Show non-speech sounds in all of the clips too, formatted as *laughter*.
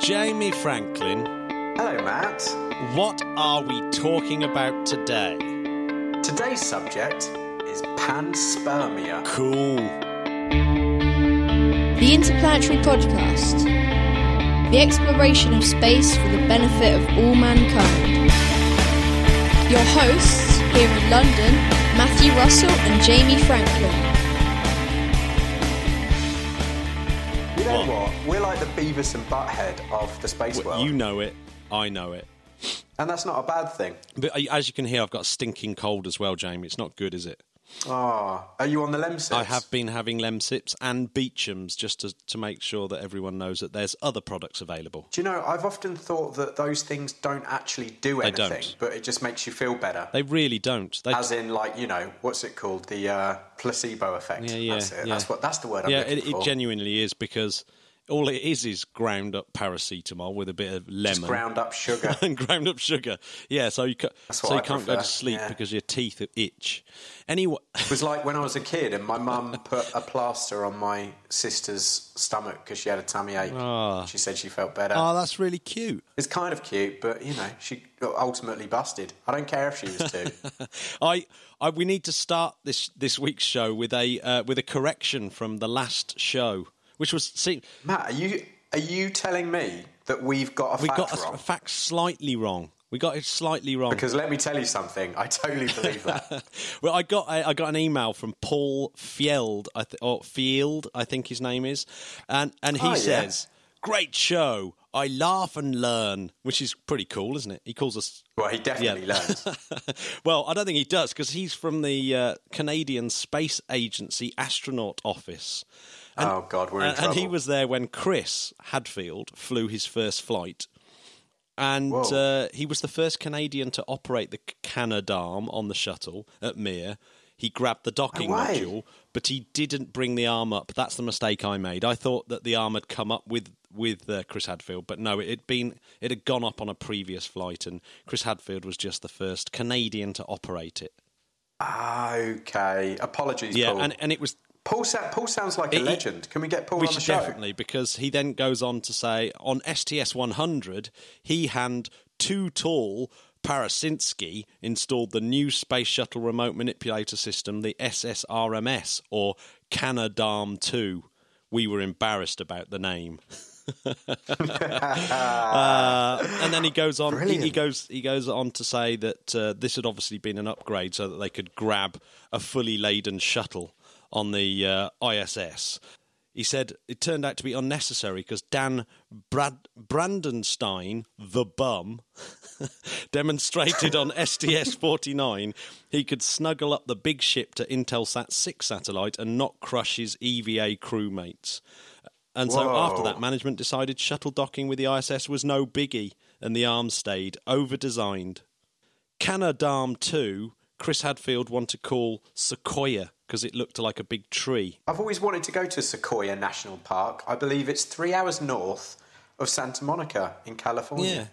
Jamie Franklin, Hello, Matt. what are we talking about today? Today's subject is panspermia. Cool. The Interplanetary Podcast. The exploration of space for the benefit of all mankind. Your hosts here in London, Matthew Russell and Jamie Franklin. Like the Beavis and Butthead of the space Well, world. You know it. I know it. and that's not a bad thing. But uh, as you can hear, I've got a stinking cold as well, Jamie. It's not good, is it? Oh, are you on the Lemsips? I have been having Lemsips and Beechams just to, to make sure that everyone knows that there's other products available. Do you know, I've often thought that those things don't actually do anything, but it just makes you feel better. They really don't. They, As in, like, you know, what's it called? The uh, placebo effect. Yeah, yeah, that's it. yeah. That's, what, that's the word I'm yeah, looking it, for. it genuinely is because all it is is ground up paracetamol with a bit of lemon. Just ground up sugar. *laughs* and ground up sugar. Yeah, so you, ca- so you I can't go to sleep yeah. because your teeth itch. Anyway, It was like when I was a kid and my mum *laughs* put a plaster on my sister's stomach because she had a tummy ache. She said she felt better. oh, that's really cute. It's kind of cute, but you know, she got ultimately busted. I don't care if she was two. *laughs* I, I, we need to start this this week's show with a uh, with a correction from the last show, which was see, Matt, are you are you telling me that we've got a we fact got a, wrong? a fact slightly wrong. We got it slightly wrong. because let me tell you something, I totally believe that. *laughs* Well, I got I, I got an email from Paul Field, I th- or Field, I think his name is, and and he Oh, yeah. says, "Great show. I laugh and learn," which is pretty cool, isn't it? He calls us. well, he definitely Yeah. learns. *laughs* well, I don't think he does because he's from the uh, Canadian Space Agency astronaut office. oh God, we're in And, trouble. and he was there when Chris Hadfield flew his first flight. And uh, he was the first Canadian to operate the Canadarm on the shuttle at Mir. He grabbed the docking module, but he didn't bring the arm up. That's the mistake I made. I thought that the arm had come up with with uh, Chris Hadfield, but no, it had been it had gone up on a previous flight, and Chris Hadfield was just the first Canadian to operate it. okay. Apologies, Yeah, Paul. and and it was Paul, Paul sounds like a it- legend. Can we get Paul We on the show? definitely, because he then goes on to say on STS 100, he hand too tall Parazynski installed the new Space Shuttle Remote Manipulator System, the SSRMS, or Canadarm 2. We were embarrassed about the name. *laughs* uh, and then he goes on. He, he goes. He goes on to say that uh, this had obviously been an upgrade, so that they could grab a fully laden shuttle on the uh, ISS. He said it turned out to be unnecessary because Dan Brad- Brandenstein, the bum, *laughs* demonstrated on *laughs* STS 49 he could snuggle up the big ship to Intelsat 6 satellite and not crush his EVA crewmates. And so after that, management decided shuttle docking with the ISS was no biggie, and the arm stayed over designed. Canadarm 2, Chris Hadfield wanted to call Sequoia because it looked like a big tree. I've always wanted to go to Sequoia National Park. I believe it's three hours north of Santa Monica in California. Yeah.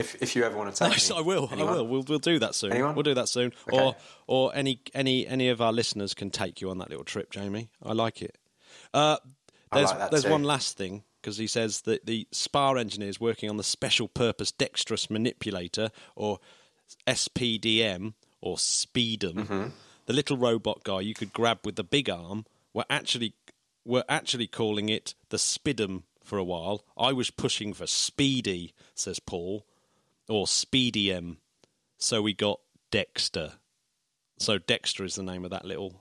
If, if you ever want to take Nice, me. I will. Anyone? I will. We'll we'll do that soon. Anyone? We'll do that soon. Okay. Or or any any any of our listeners can take you on that little trip, Jamie. I like it. Uh, I there's like there's too. one last thing because he says that the SPAR engineers working on the special purpose dexterous manipulator or SPDM or Speedum, Mm-hmm. the little robot guy you could grab with the big arm, were actually were actually calling it the Spidum for a while. I was pushing for Speedy, says Paul, or Speedium. So we got Dexter. So Dexter is the name of that little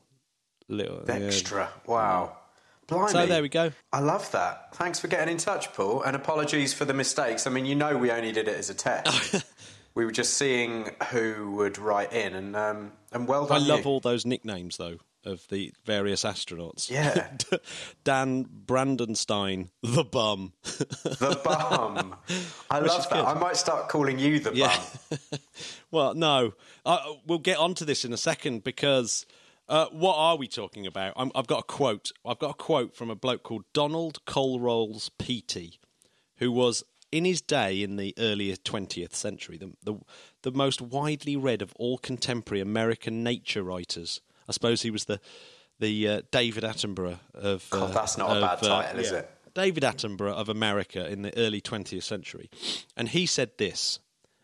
little. Extra. Wow. Blimey. So there we go. I love that. Thanks for getting in touch, Paul, and apologies for the mistakes. I mean, you know, we only did it as a test. *laughs* we were just seeing who would write in, and um, and well done. I love you. all those nicknames though of the various astronauts. Yeah. *laughs* Dan Brandenstein, the bum. *laughs* the bum. I Which love that. good. I might start calling you the Yeah. bum. well, no, uh, we'll get onto this in a second because uh, what are we talking about? I'm, I've got a quote. I've got a quote from a bloke called Donald Culross Peattie, who was in his day in the earlier 20th century the, the the most widely read of all contemporary American nature writers. I suppose he was the the uh, David Attenborough of. God, uh, that's not a of, bad uh, title, is yeah. it? David Attenborough of America in the early 20th century, and he said this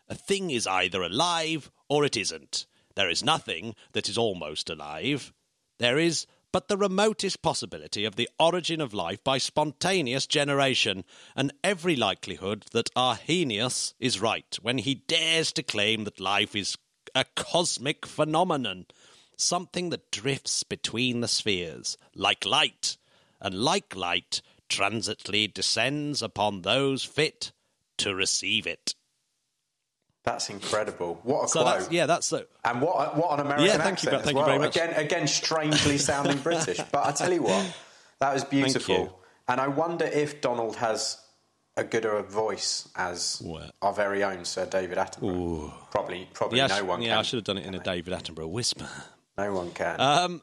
A thing is either alive or it isn't. There is nothing that is almost alive. There is but the remotest possibility of the origin of life by spontaneous generation, and every likelihood that Arrhenius is right when he dares to claim that life is a cosmic phenomenon, something that drifts between the spheres, like light, and like light, transitly descends upon those fit to receive it. That's incredible. What a So quote. that's yeah, that's the And what what an American Yeah, thank you, thank as you very much. Again, again, strangely sounding *laughs* British. But I tell you what, that was beautiful. you. And I wonder if Donald has a gooder a voice as What? our very own Sir David Attenborough. Probably, probably yeah, no sh- one yeah, can. I should have done it in a David Attenborough whisper. No one can. Um,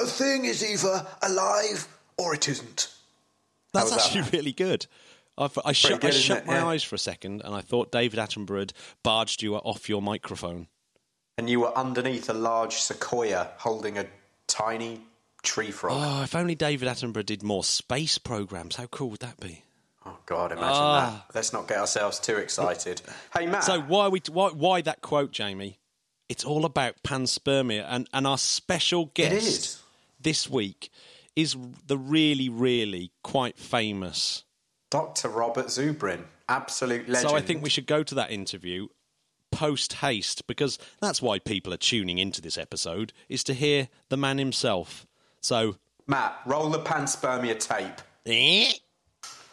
a thing is either alive or it isn't. That's was that, actually Matt? really good. I, I shut, good, I shut it? my Yeah. eyes for a second and I thought David Attenborough had barged you off your microphone. And you were underneath a large sequoia holding a tiny tree frog. Oh, if only David Attenborough did more space programs, how cool would that be? Oh God, imagine Ah. that. Let's not get ourselves too excited. Hey Matt, So why we why, why that quote, Jamie? It's all about panspermia, and, and our special guest is. this week is the really, really quite famous. Dr. Robert Zubrin, absolute legend. So I think we should go to that interview post haste because that's why people are tuning into this episode is to hear the man himself. So Matt, roll the panspermia tape. eh?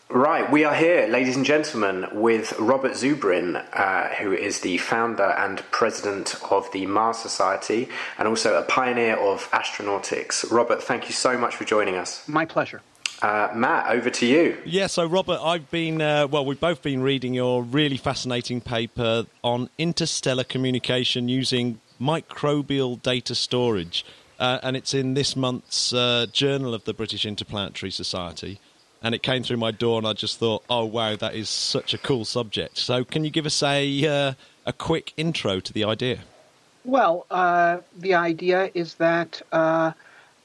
Right, we are here, ladies and gentlemen, with Robert Zubrin, uh, who is the founder and president of the Mars Society and also a pioneer of astronautics. Robert, thank you so much for joining us. My pleasure. Uh, Matt, over to you. Yeah, so Robert, I've been, uh, well, we've both been reading your really fascinating paper on interstellar communication using microbial data storage. Uh, and it's in this month's uh, Journal of the British Interplanetary Society. And it came through my door, and I just thought, oh, wow, that is such a cool subject. So, can you give us a, uh, a quick intro to the idea? Well, uh, the idea is that uh,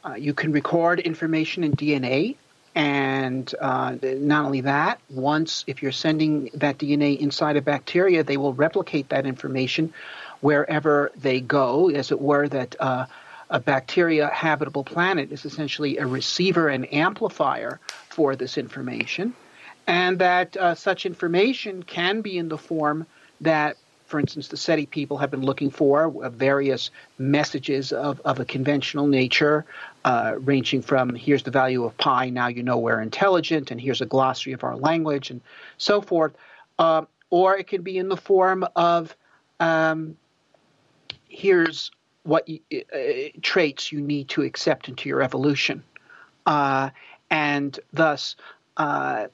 uh, you can record information in DNA, and uh, not only that, once if you're sending that DNA inside a bacteria, they will replicate that information wherever they go, as it were. That uh, a bacteria habitable planet is essentially a receiver and amplifier for this information, and that uh, such information can be in the form that for instance, the SETI people have been looking for uh, various messages of, of a conventional nature, uh, ranging from here's the value of pi, now you know we're intelligent, and here's a glossary of our language, and so forth. Uh, or it can be in the form of um, here's what you, uh, traits you need to accept into your evolution. Uh, and thus, uh,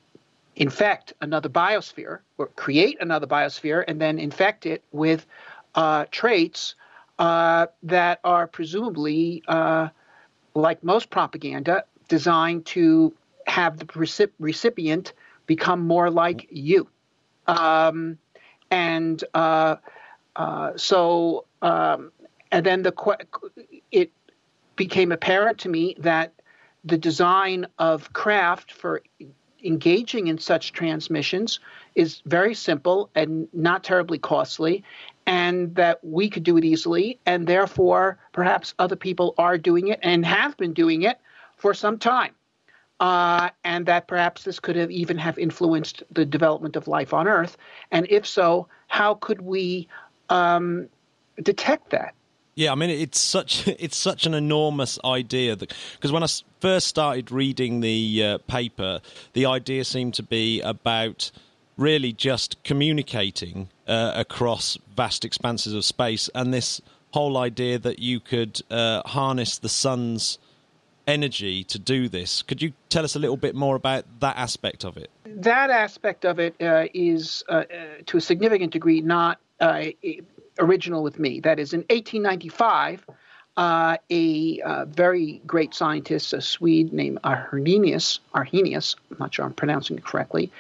infect another biosphere or create another biosphere and then infect it with uh, traits uh, that are presumably, uh, like most propaganda, designed to have the recip- recipient become more like you. Um, and uh, uh, so, um, and then the it became apparent to me that the design of craft for engaging in such transmissions is very simple and not terribly costly, and that we could do it easily, and therefore perhaps other people are doing it and have been doing it for some time. Uh, and that perhaps this could have even have influenced the development of life on Earth, and if so, how could we um, detect that? Yeah, I mean it's such *laughs* it's such an enormous idea because I first started reading the uh, paper, the idea seemed to be about really just communicating uh, across vast expanses of space, and this whole idea that you could uh, harness the sun's energy to do this. Could you tell us a little bit more about that aspect of it? that aspect of it uh, is, uh, uh, to a significant degree, not uh, original with me. That is, in 1895, uh, a uh, very great scientist, a Swede named Arrhenius, Arrhenius, I'm not sure I'm pronouncing it correctly,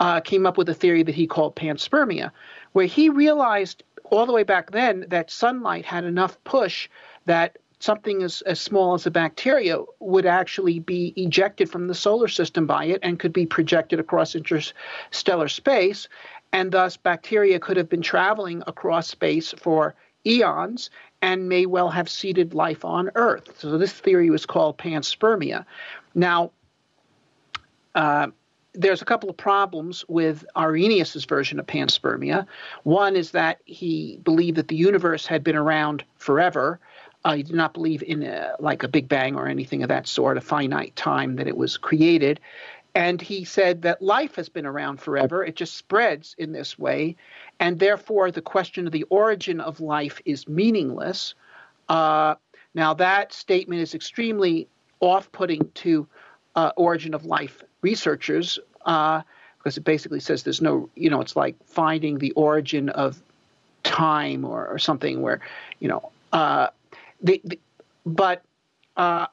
uh, came up with a theory that he called panspermia, where he realized all the way back then that sunlight had enough push that something as, as small as a bacteria would actually be ejected from the solar system by it and could be projected across interstellar space. And thus, bacteria could have been traveling across space for eons and may well have seeded life on Earth. So, this theory was called panspermia. Now, uh, there's a couple of problems with Arrhenius's version of panspermia. One is that he believed that the universe had been around forever. Uh, he did not believe in a, like a big bang or anything of that sort, a finite time that it was created. And he said that life has been around forever. It just spreads in this way. And therefore, the question of the origin of life is meaningless. Uh, now, that statement is extremely off putting to uh, origin of life researchers uh, because it basically says there's no, you know, it's like finding the origin of time or, or something where, you know, uh, the, the, but, uh,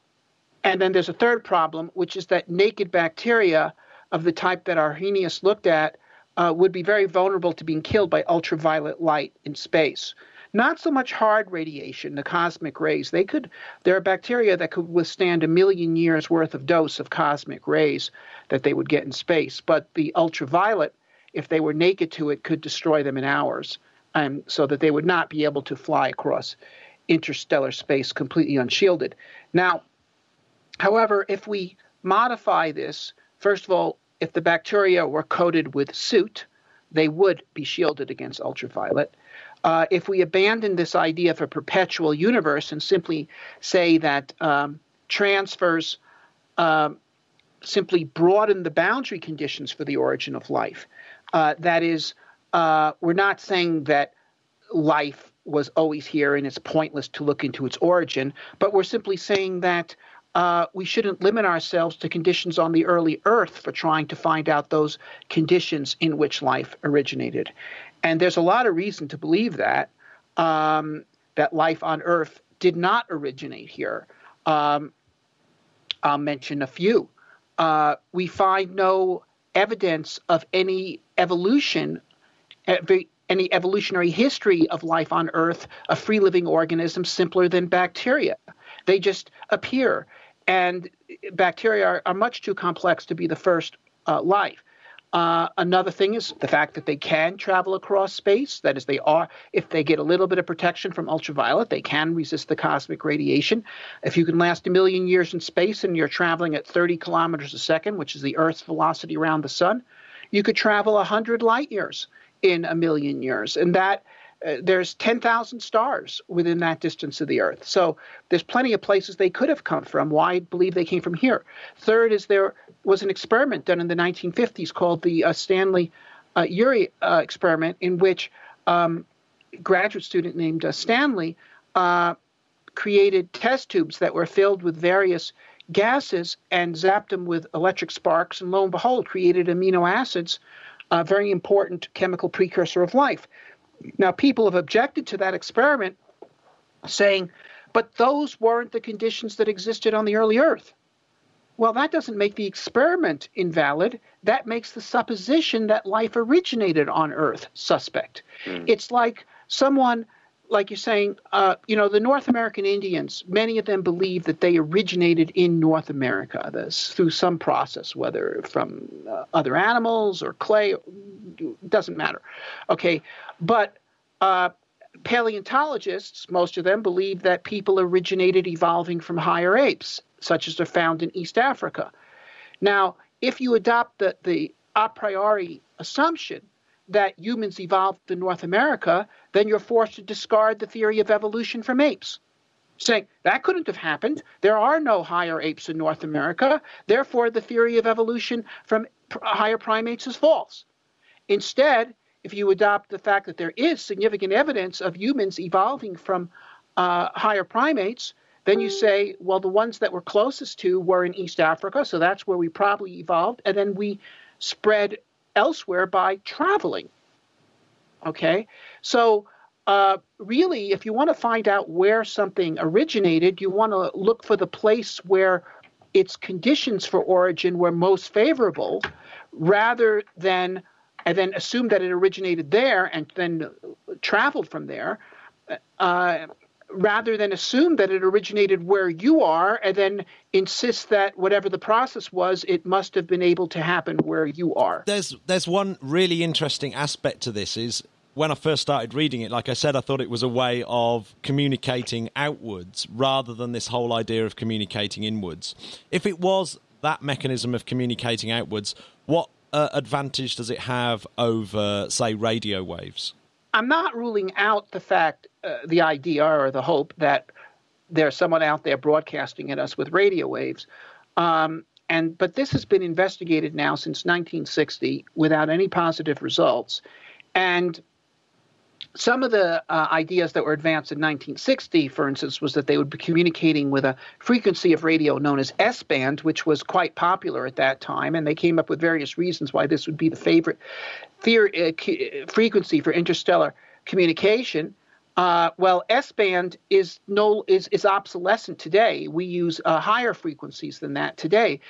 and then there's a third problem, which is that naked bacteria of the type that Arrhenius looked at uh, would be very vulnerable to being killed by ultraviolet light in space. Not so much hard radiation, the cosmic rays. They could. There are bacteria that could withstand a million years worth of dose of cosmic rays that they would get in space. But the ultraviolet, if they were naked to it, could destroy them in hours, um, so that they would not be able to fly across interstellar space completely unshielded. Now, however, if we modify this, first of all, if the bacteria were coated with soot, they would be shielded against ultraviolet. Uh, if we abandon this idea of a perpetual universe and simply say that um, transfers um, simply broaden the boundary conditions for the origin of life, uh, that is, uh, we're not saying that life was always here and it's pointless to look into its origin, but we're simply saying that uh, we shouldn't limit ourselves to conditions on the early Earth for trying to find out those conditions in which life originated. And there's a lot of reason to believe that um, that life on Earth did not originate here. Um, I'll mention a few. Uh, we find no evidence of any evolution, any evolutionary history of life on Earth, a free living organism simpler than bacteria. They just appear. And bacteria are, are much too complex to be the first uh, life. Uh, another thing is the fact that they can travel across space. That is, they are, if they get a little bit of protection from ultraviolet, they can resist the cosmic radiation. If you can last a million years in space and you're traveling at 30 kilometers a second, which is the Earth's velocity around the sun, you could travel 100 light years in a million years. And that uh, there's 10,000 stars within that distance of the Earth. So there's plenty of places they could have come from. Why believe they came from here? Third is there was an experiment done in the 1950s called the uh, Stanley uh, Urey uh, experiment, in which um, a graduate student named uh, Stanley uh, created test tubes that were filled with various gases and zapped them with electric sparks, and lo and behold, created amino acids, a very important chemical precursor of life. Now, people have objected to that experiment, saying, but those weren't the conditions that existed on the early Earth. Well, that doesn't make the experiment invalid. That makes the supposition that life originated on Earth suspect. Mm. It's like someone, like you're saying, uh, you know, the North American Indians, many of them believe that they originated in North America this, through some process, whether from uh, other animals or clay, doesn't matter. Okay, but uh, paleontologists, most of them, believe that people originated evolving from higher apes, such as are found in East Africa. Now, if you adopt the, the a priori assumption that humans evolved in North America, then you're forced to discard the theory of evolution from apes. Saying that couldn't have happened. There are no higher apes in North America. Therefore, the theory of evolution from higher primates is false. Instead, if you adopt the fact that there is significant evidence of humans evolving from uh, higher primates, then you say, well, the ones that we're closest to were in East Africa, so that's where we probably evolved, and then we spread elsewhere by traveling. Okay? So, uh, really, if you want to find out where something originated, you want to look for the place where its conditions for origin were most favorable rather than and then assume that it originated there and then traveled from there. Uh, rather than assume that it originated where you are and then insist that whatever the process was, it must have been able to happen where you are. There's there's one really interesting aspect to this is when I first started reading it, like I said, I thought it was a way of communicating outwards rather than this whole idea of communicating inwards. If it was that mechanism of communicating outwards, what uh, advantage does it have over, say, radio waves? I'm not ruling out the fact, uh, the idea or the hope that there's someone out there broadcasting at us with radio waves. Um, and but this has been investigated now since 1960 without any positive results. And some of the uh, ideas that were advanced in 1960, for instance, was that they would be communicating with a frequency of radio known as S band, which was quite popular at that time, and they came up with various reasons why this would be the favorite theory, uh, frequency for interstellar communication. Uh, well, S band is no is is obsolescent today. We use uh, higher frequencies than that today,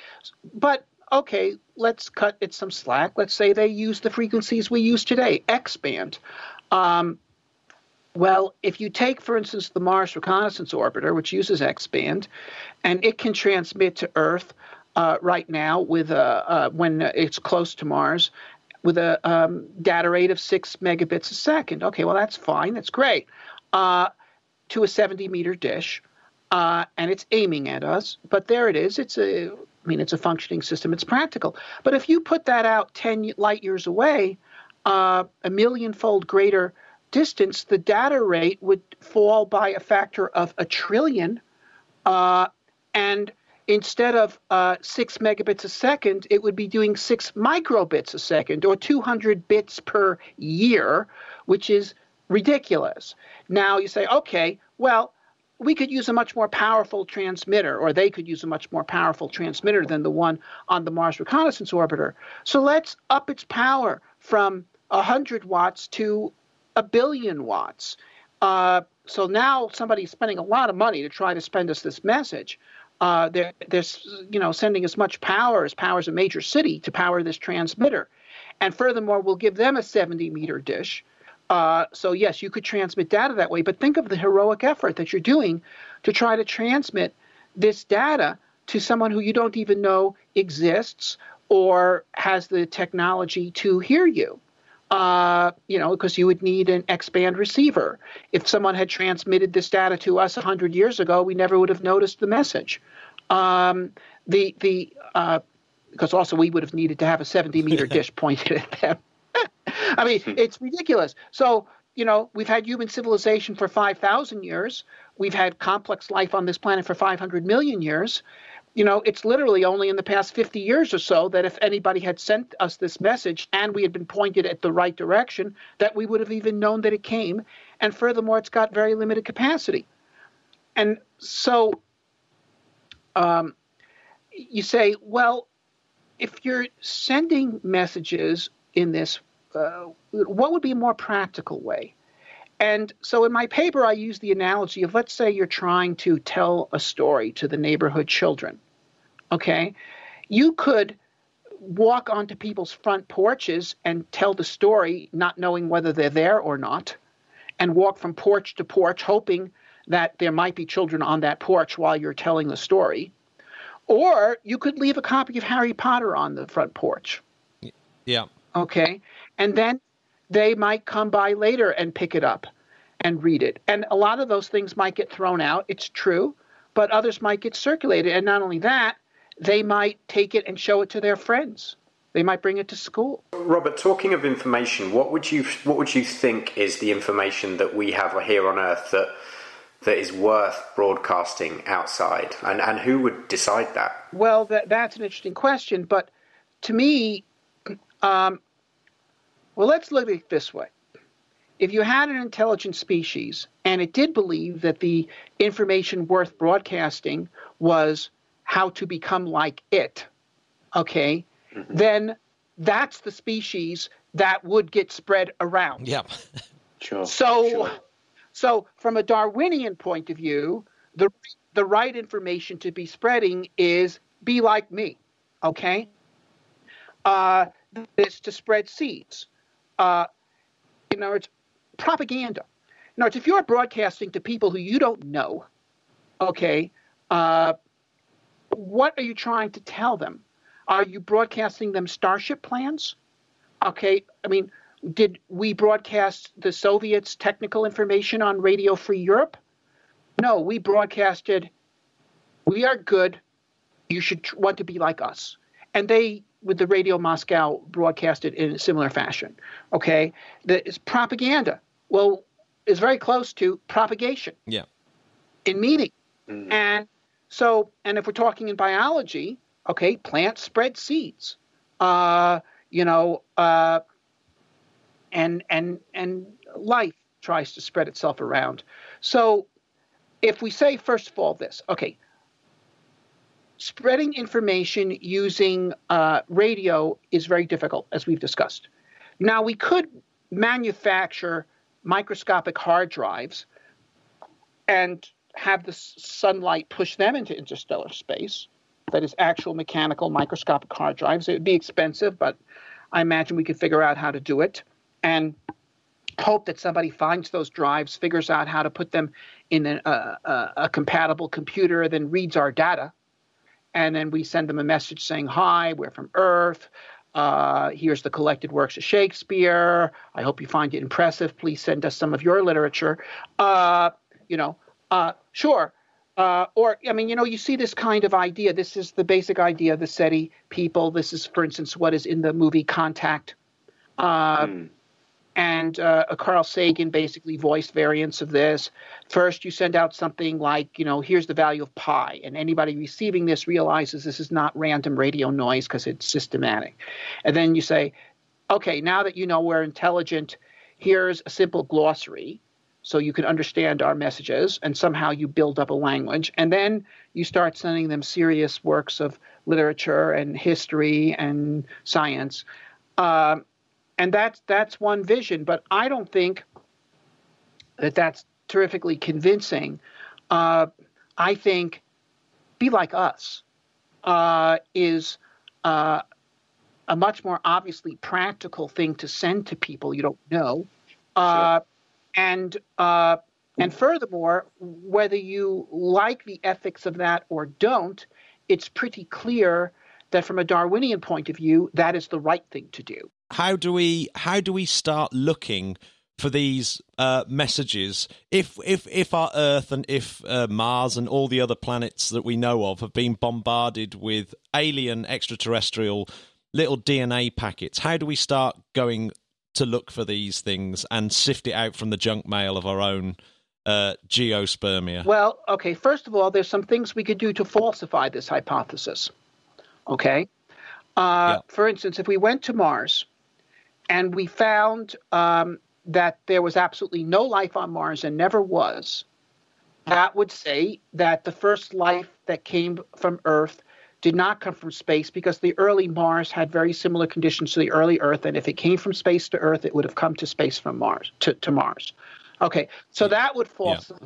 but okay, let's cut it some slack. Let's say they use the frequencies we use today, X band. Um, well, if you take, for instance, the Mars Reconnaissance Orbiter, which uses X band, and it can transmit to Earth uh, right now with a, uh, when it's close to Mars with a um, data rate of six megabits a second. Okay, well that's fine, that's great. Uh, to a 70 meter dish, uh, and it's aiming at us. But there it is. It's a, I mean, it's a functioning system. It's practical. But if you put that out 10 light years away, uh, a million-fold greater distance, the data rate would fall by a factor of a trillion. Uh, and instead of uh, six megabits a second, it would be doing six microbits a second or 200 bits per year, which is ridiculous. Now you say, okay, well, we could use a much more powerful transmitter, or they could use a much more powerful transmitter than the one on the Mars Reconnaissance Orbiter. So let's up its power from 100 watts to a billion watts. Uh, so now somebody's spending a lot of money to try to spend us this message. Uh, they're, they're, you know, sending as much power as powers a major city to power this transmitter. And furthermore, we'll give them a 70 meter dish. Uh, so, yes, you could transmit data that way, but think of the heroic effort that you're doing to try to transmit this data to someone who you don't even know exists or has the technology to hear you uh, you know, because you would need an X band receiver. If someone had transmitted this data to us 100 years ago, we never would have noticed the message. Um, the the uh, because also we would have needed to have a 70 meter *laughs* dish pointed at them. *laughs* I mean, hmm. it's ridiculous. So you know, we've had human civilization for 5,000 years. We've had complex life on this planet for 500 million years you know, it's literally only in the past 50 years or so that if anybody had sent us this message and we had been pointed at the right direction, that we would have even known that it came. And furthermore, it's got very limited capacity. And so um, you say, well, if you're sending messages in this, uh, what would be a more practical way? And so in my paper, I use the analogy of let's say you're trying to tell a story to the neighborhood children okay, you could walk onto people's front porches and tell the story, not knowing whether they're there or not, and walk from porch to porch, hoping that there might be children on that porch while you're telling the story. Or you could leave a copy of Harry Potter on the front porch. Yeah. Okay. And then they might come by later and pick it up and read it. And a lot of those things might get thrown out. It's true. But others might get circulated. And not only that, they might take it and show it to their friends. They might bring it to school. Robert, talking of information, what would you what would you think is the information that we have here on Earth that that is worth broadcasting outside, and and who would decide that? Well, that that's an interesting question, but to me, um, well, let's look at it this way: if you had an intelligent species and it did believe that the information worth broadcasting was how to become like it, okay, mm-hmm. then that's the species that would get spread around. Yep. *laughs* sure. So, sure. so from a Darwinian point of view, the the right information to be spreading is be like me, okay? Uh, it's to spread seeds. Uh, in other words, propaganda. In other words, if you're broadcasting to people who you don't know, okay, uh, what are you trying to tell them? Are you broadcasting them Starship plans? Okay, I mean, did we broadcast the Soviets' technical information on Radio Free Europe? No, we broadcasted, we are good. You should want to be like us. And they, with the Radio Moscow, broadcasted in a similar fashion. Okay, the propaganda. Well, is very close to propagation. Yeah. In meaning, mm-hmm. and so, and if we're talking in biology, okay, plants spread seeds. Uh, you know, uh, and and and life tries to spread itself around. So, if we say first of all this, okay, spreading information using uh, radio is very difficult, as we've discussed. Now, we could manufacture microscopic hard drives and have the sunlight push them into interstellar space. That is actual mechanical microscopic hard drives. It would be expensive, but I imagine we could figure out how to do it and hope that somebody finds those drives, figures out how to put them in a, compatible computer, then reads our data. And then we send them a message saying, Hi, we're from Earth. Uh, here's the collected works of Shakespeare. I hope you find it impressive. Please send us some of your literature. Uh, you know, uh, sure. Uh, or, I mean, you know, you see this kind of idea. This is the basic idea of the SETI people. This is, for instance, what is in the movie Contact. Mm. And uh, Carl Sagan basically voiced variants of this. First, you send out something like, you know, here's the value of pi. And anybody receiving this realizes this is not random radio noise because it's systematic. And then you say, okay, now that you know we're intelligent, here's a simple glossary so you can understand our messages and somehow you build up a language. And then you start sending them serious works of literature and history and science. Uh, and that's that's one vision but i don't think that that's terrifically convincing. Uh, i think be like us uh, is uh, a much more obviously practical thing to send to people you don't know. Uh, sure and uh, and furthermore, whether you like the ethics of that or don't, it's pretty clear that from a Darwinian point of view, that is the right thing to do. How do we how do we start looking for these uh, messages if if if our Earth and if uh, Mars and all the other planets that we know of have been bombarded with alien extraterrestrial little DNA packets? How do we start going to look for these things and sift it out from the junk mail of our own uh, geospermia? Well, okay, first of all, there's some things we could do to falsify this hypothesis. Okay? Uh, yeah. For instance, if we went to Mars and we found um, that there was absolutely no life on Mars and never was, that would say that the first life that came from Earth did not come from space because the early Mars had very similar conditions to the early Earth, and if it came from space to Earth, it would have come to space from Mars to, to Mars. Okay, so that would falsify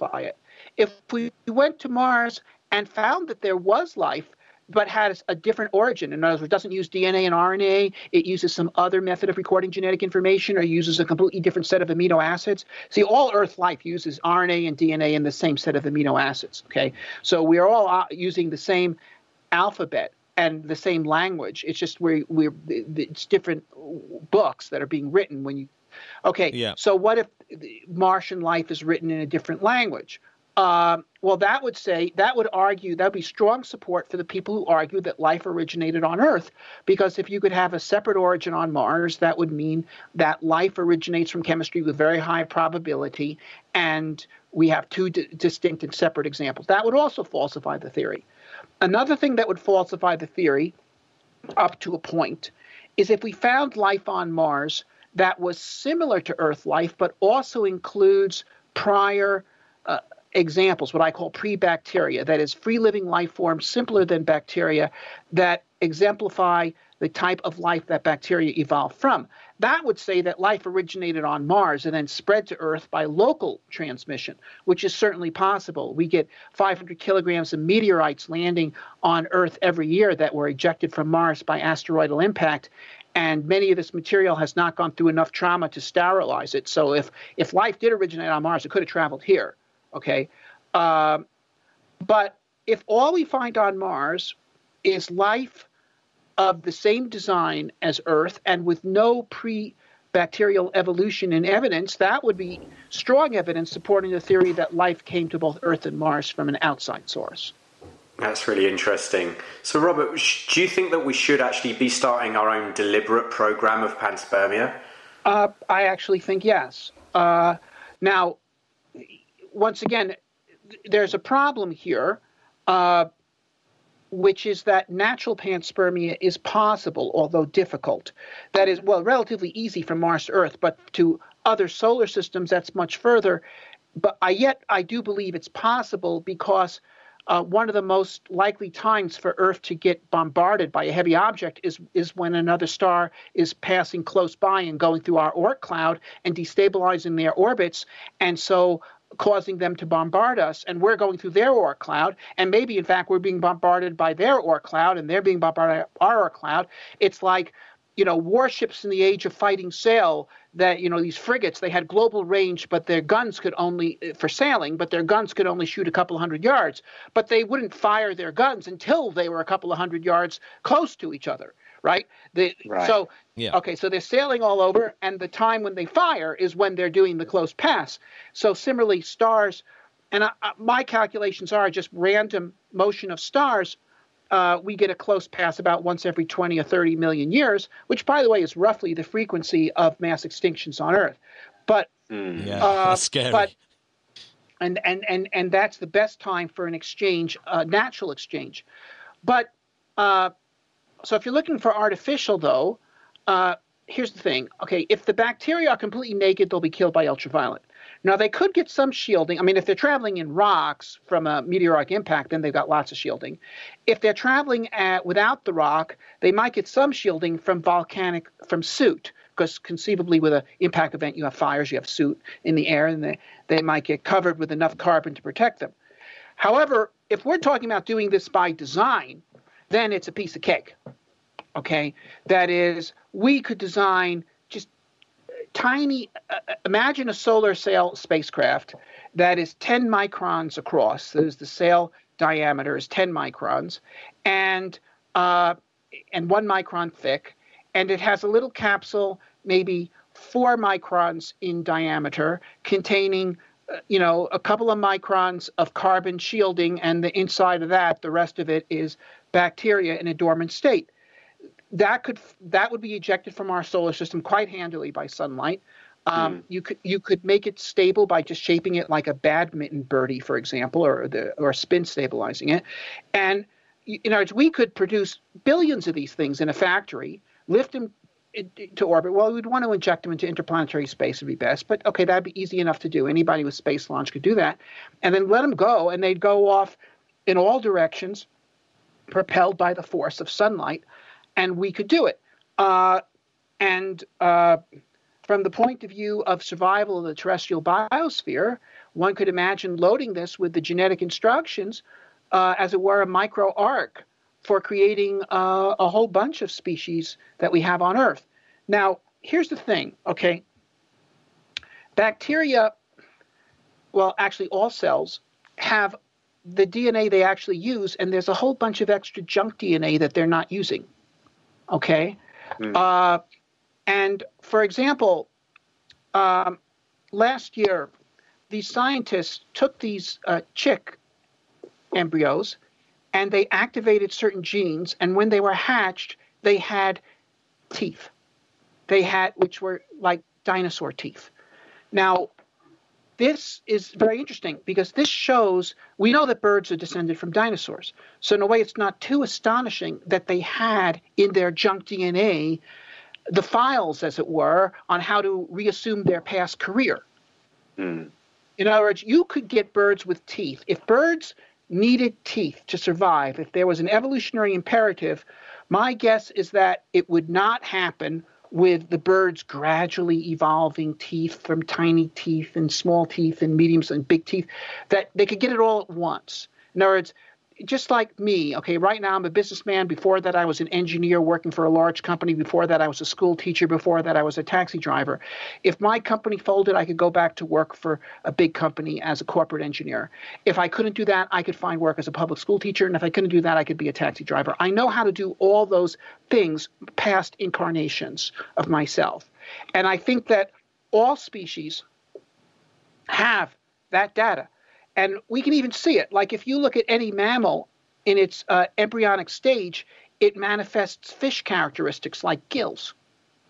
yeah. it. If we went to Mars and found that there was life, but has a different origin. In other words, it doesn't use DNA and RNA. It uses some other method of recording genetic information or uses a completely different set of amino acids. See, all Earth life uses RNA and DNA in the same set of amino acids. Okay, so we are all uh, using the same alphabet and the same language. It's just we're, we're it's different books that are being written when you. Okay, yeah. So what if Martian life is written in a different language? Um, well, that would say that would argue that would be strong support for the people who argue that life originated on Earth, because if you could have a separate origin on Mars, that would mean that life originates from chemistry with very high probability, and we have two d- distinct and separate examples. That would also falsify the theory. Another thing that would falsify the theory, up to a point, is if we found life on Mars that was similar to Earth life, but also includes prior examples, what I call pre-bacteria, that is free living life forms simpler than bacteria that exemplify the type of life that bacteria evolved from. That would say that life originated on Mars and then spread to Earth by local transmission, which is certainly possible. We get 500 kilograms of meteorites landing on Earth every year that were ejected from Mars by asteroidal impact. and many of this material has not gone through enough trauma to sterilize it. So if if life did originate on Mars, it could have traveled here. Okay, uh, but if all we find on Mars is life of the same design as Earth and with no pre bacterial evolution in evidence, that would be strong evidence supporting the theory that life came to both Earth and Mars from an outside source. That's really interesting. So, Robert, do you think that we should actually be starting our own deliberate program of panspermia? Uh, I actually think yes. Uh, now, once again, there's a problem here. Uh, which is that natural panspermia is possible, although difficult. That is, well, relatively easy from Mars to Earth, but to other solar systems, that's much further. But I, yet, I do believe it's possible because uh, one of the most likely times for Earth to get bombarded by a heavy object is is when another star is passing close by and going through our Oort cloud and destabilizing their orbits, and so causing them to bombard us, and we're going through their Oort cloud, and maybe in fact we're being bombarded by their Oort cloud, and they're being bombarded by our Oort cloud. It's like you know warships in the age of fighting sail that you know these frigates they had global range but their guns could only eh, for sailing but their guns could only shoot a couple hundred yards but they wouldn't fire their guns until they were a couple of hundred yards close to each other right? The, right. So yeah. okay, so they're sailing all over, and the time when they fire is when they're doing the close pass. So similarly, stars, and I, I, my calculations are just random motion of stars. Uh, we get a close pass about once every 20 or 30 million years, which, by the way, is roughly the frequency of mass extinctions on Earth. But mm. yeah, uh, that's scary. But, and, and, and, and that's the best time for an exchange, uh, natural exchange. But uh, so if you're looking for artificial, though, uh, here's the thing. Okay, if the bacteria are completely naked, they'll be killed by ultraviolet. Now they could get some shielding. I mean, if they're traveling in rocks from a meteoric impact, then they've got lots of shielding. If they're traveling at, without the rock, they might get some shielding from volcanic from soot, because conceivably with an impact event, you have fires, you have soot in the air, and they, they might get covered with enough carbon to protect them. However, if we're talking about doing this by design, then it's a piece of cake. Okay, that is, we could design just tiny. Uh, uh, imagine a solar sail spacecraft that is 10 microns across. That is, the sail diameter is 10 microns, and uh, and one micron thick, and it has a little capsule, maybe four microns in diameter, containing uh, you know, a couple of microns of carbon shielding, and the inside of that, the rest of it is bacteria in a dormant state. That could that would be ejected from our solar system quite handily by sunlight. Um, mm. You could you could make it stable by just shaping it like a badminton birdie, for example, or the or spin stabilizing it. And you know, we could produce billions of these things in a factory, lift them to orbit. Well, we'd want to inject them into interplanetary space would be best, but okay, that'd be easy enough to do. Anybody with space launch could do that, and then let them go, and they'd go off in all directions propelled by the force of sunlight, and we could do it. Uh, and uh, from the point of view of survival of the terrestrial biosphere, one could imagine loading this with the genetic instructions, uh, as it were, a micro arc for creating uh, a whole bunch of species that we have on Earth. Now, here's the thing, okay? Bacteria, well, actually, all cells have the DNA they actually use, and there's a whole bunch of extra junk DNA that they're not using. Okay? Mm. Uh, and for example, um, last year, these scientists took these uh, chick embryos and they activated certain genes, and when they were hatched, they had teeth. They had, which were like dinosaur teeth. Now, this is very interesting because this shows we know that birds are descended from dinosaurs. So, in a way, it's not too astonishing that they had in their junk DNA the files, as it were, on how to reassume their past career. Mm. In other words, you could get birds with teeth. If birds needed teeth to survive, if there was an evolutionary imperative, my guess is that it would not happen with the birds gradually evolving teeth from tiny teeth and small teeth and mediums and big teeth, that they could get it all at once. In other words, just like me, okay, right now I'm a businessman. Before that, I was an engineer working for a large company. Before that, I was a school teacher. Before that, I was a taxi driver. If my company folded, I could go back to work for a big company as a corporate engineer. If I couldn't do that, I could find work as a public school teacher. And if I couldn't do that, I could be a taxi driver. I know how to do all those things, past incarnations of myself. And I think that all species have that data. And we can even see it. Like if you look at any mammal in its uh, embryonic stage, it manifests fish characteristics like gills.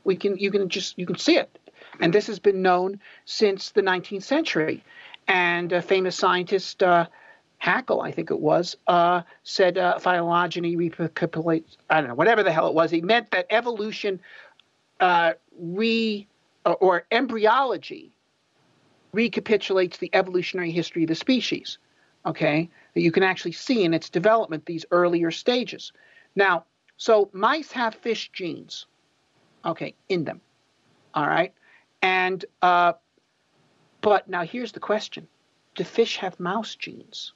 We can you can just you can see it, and this has been known since the 19th century. And a famous scientist, uh, Haeckel, I think it was, uh, said uh, phylogeny recapitulates. I don't know, whatever the hell it was. He meant that evolution uh, re or embryology recapitulates the evolutionary history of the species, okay, that you can actually see in its development these earlier stages. Now, so mice have fish genes, okay, in them, all right, and uh, but now here's the question: Do fish have mouse genes?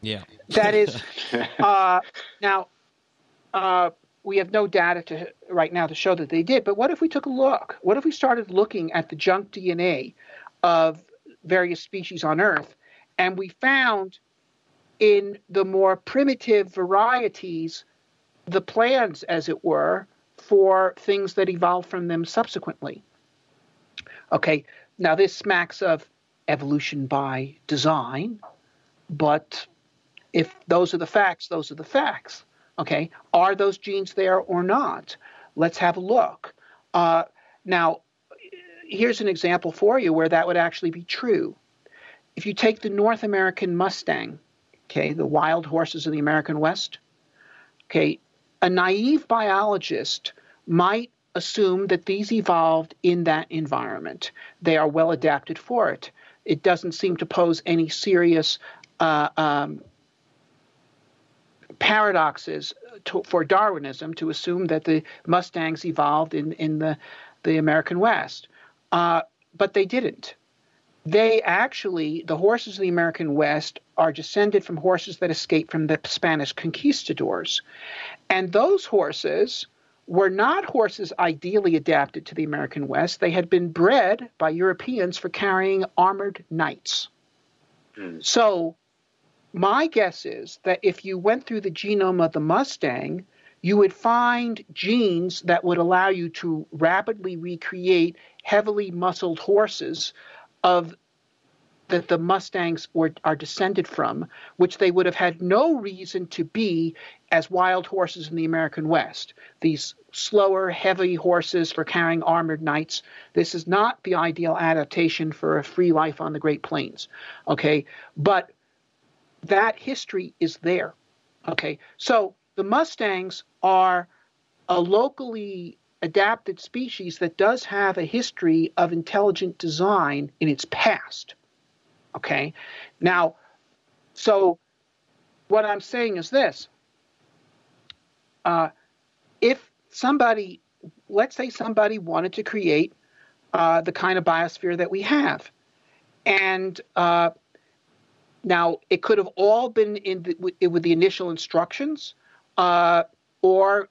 Yeah, that is *laughs* uh, now. Uh, we have no data to right now to show that they did. But what if we took a look? What if we started looking at the junk DNA of various species on Earth, and we found in the more primitive varieties the plans, as it were, for things that evolved from them subsequently. Okay, now this smacks of evolution by design, but if those are the facts, those are the facts. Okay, are those genes there or not? Let's have a look. Uh, now, here's an example for you where that would actually be true. If you take the North American Mustang, okay, the wild horses of the American West, okay, a naive biologist might assume that these evolved in that environment. They are well adapted for it. It doesn't seem to pose any serious uh, um, paradoxes to, for Darwinism to assume that the Mustangs evolved in, in the, the American West. Uh, but they didn't. They actually, the horses of the American West are descended from horses that escaped from the Spanish conquistadors. And those horses were not horses ideally adapted to the American West. They had been bred by Europeans for carrying armored knights. Mm. So, my guess is that if you went through the genome of the Mustang, you would find genes that would allow you to rapidly recreate heavily muscled horses of that the Mustangs were are descended from, which they would have had no reason to be as wild horses in the American West. These slower, heavy horses for carrying armored knights. This is not the ideal adaptation for a free life on the Great Plains. Okay, but that history is there. Okay, so the Mustangs are a locally adapted species that does have a history of intelligent design in its past. Okay? Now, so what I'm saying is this. Uh, if somebody, let's say somebody wanted to create uh, the kind of biosphere that we have, and uh, now it could have all been in the, with, with the initial instructions, uh, or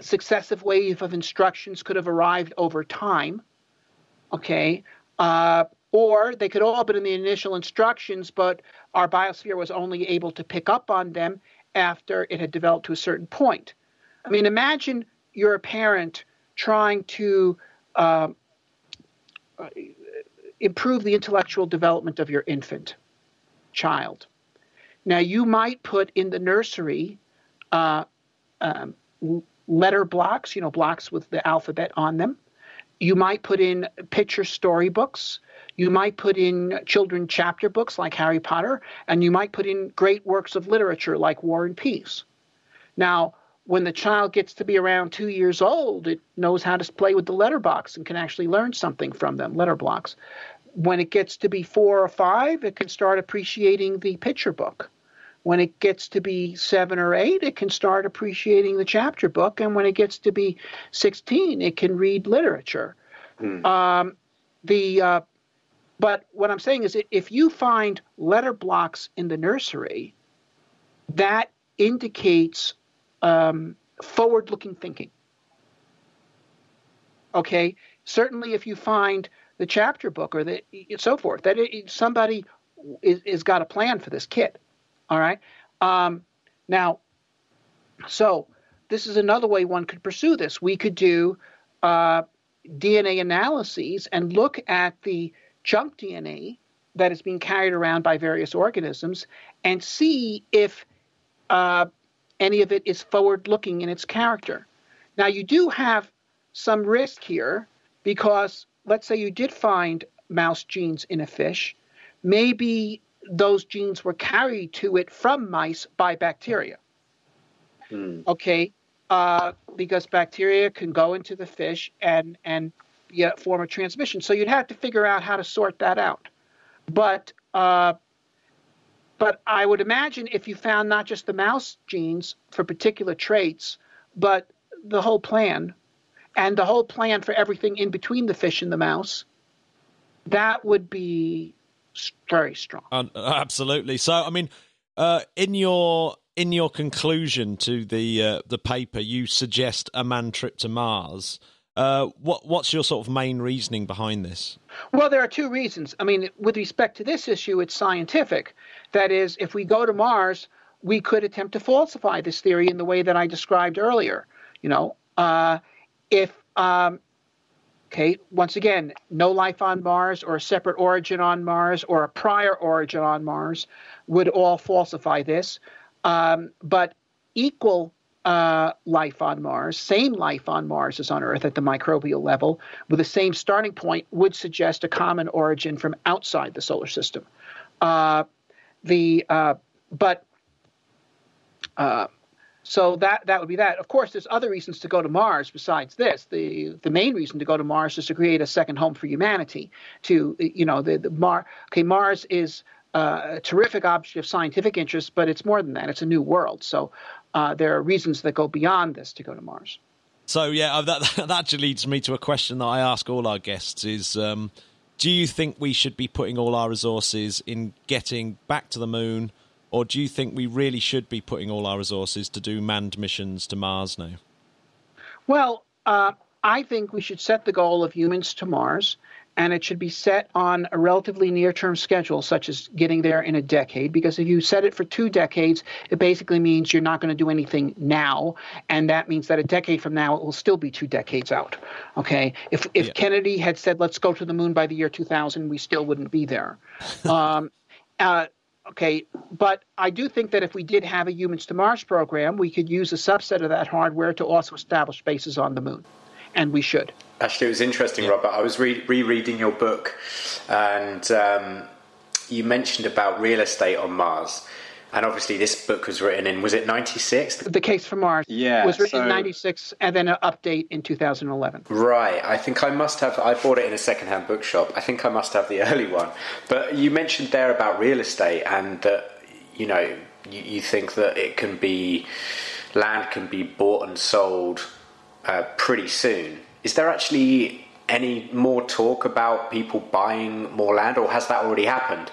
successive wave of instructions could have arrived over time. Okay. Uh, or they could all have been in the initial instructions, but our biosphere was only able to pick up on them after it had developed to a certain point. I mean, imagine you're a parent trying to uh, improve the intellectual development of your infant child. Now, you might put in the nursery uh, um, letter blocks, you know, blocks with the alphabet on them. You might put in picture storybooks. You might put in children chapter books like Harry Potter, and you might put in great works of literature like War and Peace. Now, when the child gets to be around two years old, it knows how to play with the letterbox and can actually learn something from them, letter blocks. When it gets to be four or five, it can start appreciating the picture book. When it gets to be seven or eight, it can start appreciating the chapter book. And when it gets to be 16, it can read literature. Hmm. Um, the uh, but what I'm saying is, if you find letter blocks in the nursery, that indicates um, forward looking thinking. Okay, certainly if you find the chapter book or the so forth, that it, somebody is, is got a plan for this kit. All right. Um, now, so this is another way one could pursue this. We could do uh, DNA analyses and look at the junk DNA that is being carried around by various organisms and see if uh, any of it is forward looking in its character. Now, you do have some risk here because let's say you did find mouse genes in a fish, maybe those genes were carried to it from mice by bacteria. Mm. Okay, uh, because bacteria can go into the fish and and yeah, form a transmission. So you'd have to figure out how to sort that out. But uh, but I would imagine if you found not just the mouse genes for particular traits, but the whole plan, and the whole plan for everything in between the fish and the mouse, that would be very strong. Uh, absolutely. So, I mean, uh, in your in your conclusion to the uh, the paper, you suggest a man trip to Mars. Uh, what what's your sort of main reasoning behind this? Well, there are two reasons. I mean, with respect to this issue, it's scientific. That is, if we go to Mars, we could attempt to falsify this theory in the way that I described earlier. You know, uh, if um, once again, no life on Mars or a separate origin on Mars or a prior origin on Mars would all falsify this. Um, but equal uh, life on Mars, same life on Mars as on Earth at the microbial level, with the same starting point, would suggest a common origin from outside the solar system. Uh, the uh, but uh, so that that would be that. Of course, there's other reasons to go to Mars besides this. The the main reason to go to Mars is to create a second home for humanity. To you know, the, the Mar okay, Mars is uh, a terrific object of scientific interest, but it's more than that. It's a new world. So uh, there are reasons that go beyond this to go to Mars. So yeah, uh, that *laughs* that actually leads me to a question that I ask all our guests: Is um, do you think we should be putting all our resources in getting back to the moon? Or do you think we really should be putting all our resources to do manned missions to Mars now? Well, uh, I think we should set the goal of humans to Mars, and it should be set on a relatively near term schedule, such as getting there in a decade. Because if you set it for two decades, it basically means you're not going to do anything now, and that means that a decade from now it will still be two decades out. Okay, if if yeah. Kennedy had said let's go to the moon by the year 2000, we still wouldn't be there. *laughs* um, uh, Okay, but I do think that if we did have a Humans to Mars program, we could use a subset of that hardware to also establish bases on the moon, and we should. Actually, it was interesting, yeah. Robert. I was re- rereading your book, and um, you mentioned about real estate on Mars. And obviously, this book was written in, was it 96? The Case for Mars yeah, was written so... in 96 and then an update in 2011. Right. I think I must have, I bought it in a secondhand bookshop. I think I must have the *laughs* early one. But you mentioned there about real estate and that, you know, you, you think that it can be, land can be bought and sold uh, pretty soon. Is there actually any more talk about people buying more land or has that already happened?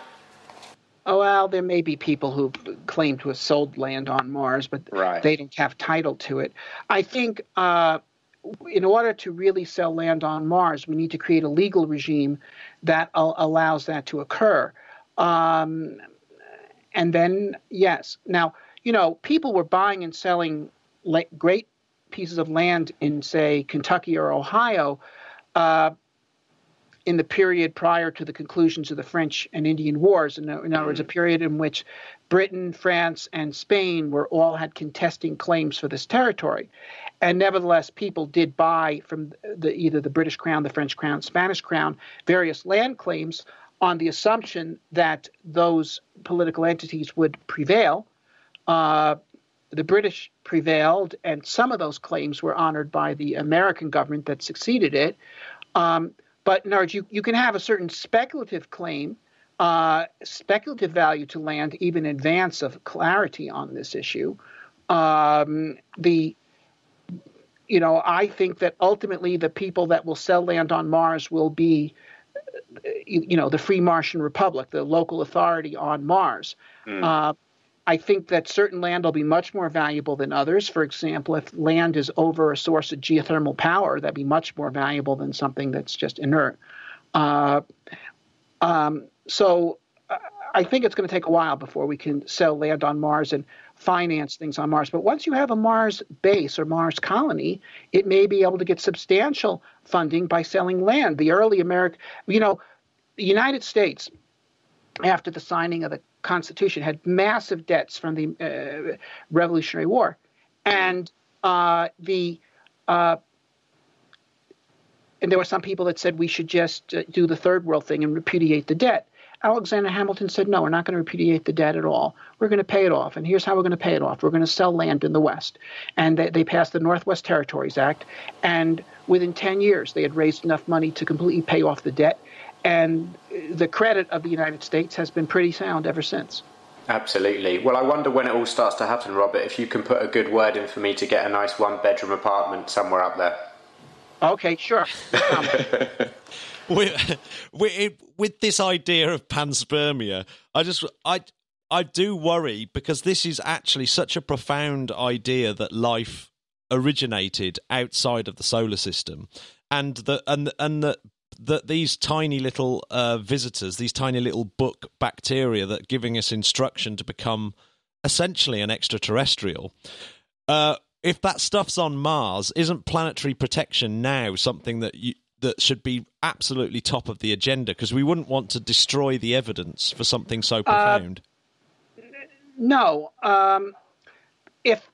Oh well, there may be people who claim to have sold land on Mars, but right. they didn't have title to it. I think uh, in order to really sell land on Mars, we need to create a legal regime that al- allows that to occur. Um, and then, yes, now you know people were buying and selling la- great pieces of land in, say, Kentucky or Ohio. Uh, in the period prior to the conclusions of the French and Indian Wars. In, in other words, a period in which Britain, France, and Spain were all had contesting claims for this territory. And nevertheless, people did buy from the, either the British Crown, the French Crown, Spanish Crown, various land claims on the assumption that those political entities would prevail. Uh, the British prevailed, and some of those claims were honored by the American government that succeeded it. Um, but in other words, you, you can have a certain speculative claim, uh, speculative value to land, even in advance of clarity on this issue. Um, the you know, I think that ultimately the people that will sell land on Mars will be, you, you know, the Free Martian Republic, the local authority on Mars. Mm. Uh, I think that certain land will be much more valuable than others. For example, if land is over a source of geothermal power, that'd be much more valuable than something that's just inert. Uh, um, so uh, I think it's going to take a while before we can sell land on Mars and finance things on Mars. But once you have a Mars base or Mars colony, it may be able to get substantial funding by selling land. The early American, you know, the United States, after the signing of the Constitution, had massive debts from the uh, Revolutionary War, and uh, the uh, and there were some people that said we should just uh, do the third world thing and repudiate the debt. Alexander Hamilton said, no, we're not going to repudiate the debt at all. We're going to pay it off. And here's how we're going to pay it off. We're going to sell land in the West. And they, they, passed the Northwest Territories Act. And within 10 years, they had raised enough money to completely pay off the debt and the credit of the United States has been pretty sound ever since. Absolutely. Well, I wonder when it all starts to happen, Robert, if you can put a good word in for me to get a nice one bedroom apartment somewhere up there. Okay, sure. Um, *laughs* *laughs* with, with, with this idea of panspermia, I just I I do worry because this is actually such a profound idea that life originated outside of the solar system, and that and and that that these tiny little uh, visitors, these tiny little book bacteria that are giving us instruction to become essentially an extraterrestrial. Uh, if that stuff's on Mars, isn't planetary protection now something that you, that should be absolutely top of the agenda? Because we wouldn't want to destroy the evidence for something so uh, profound. Uh, no. Um, if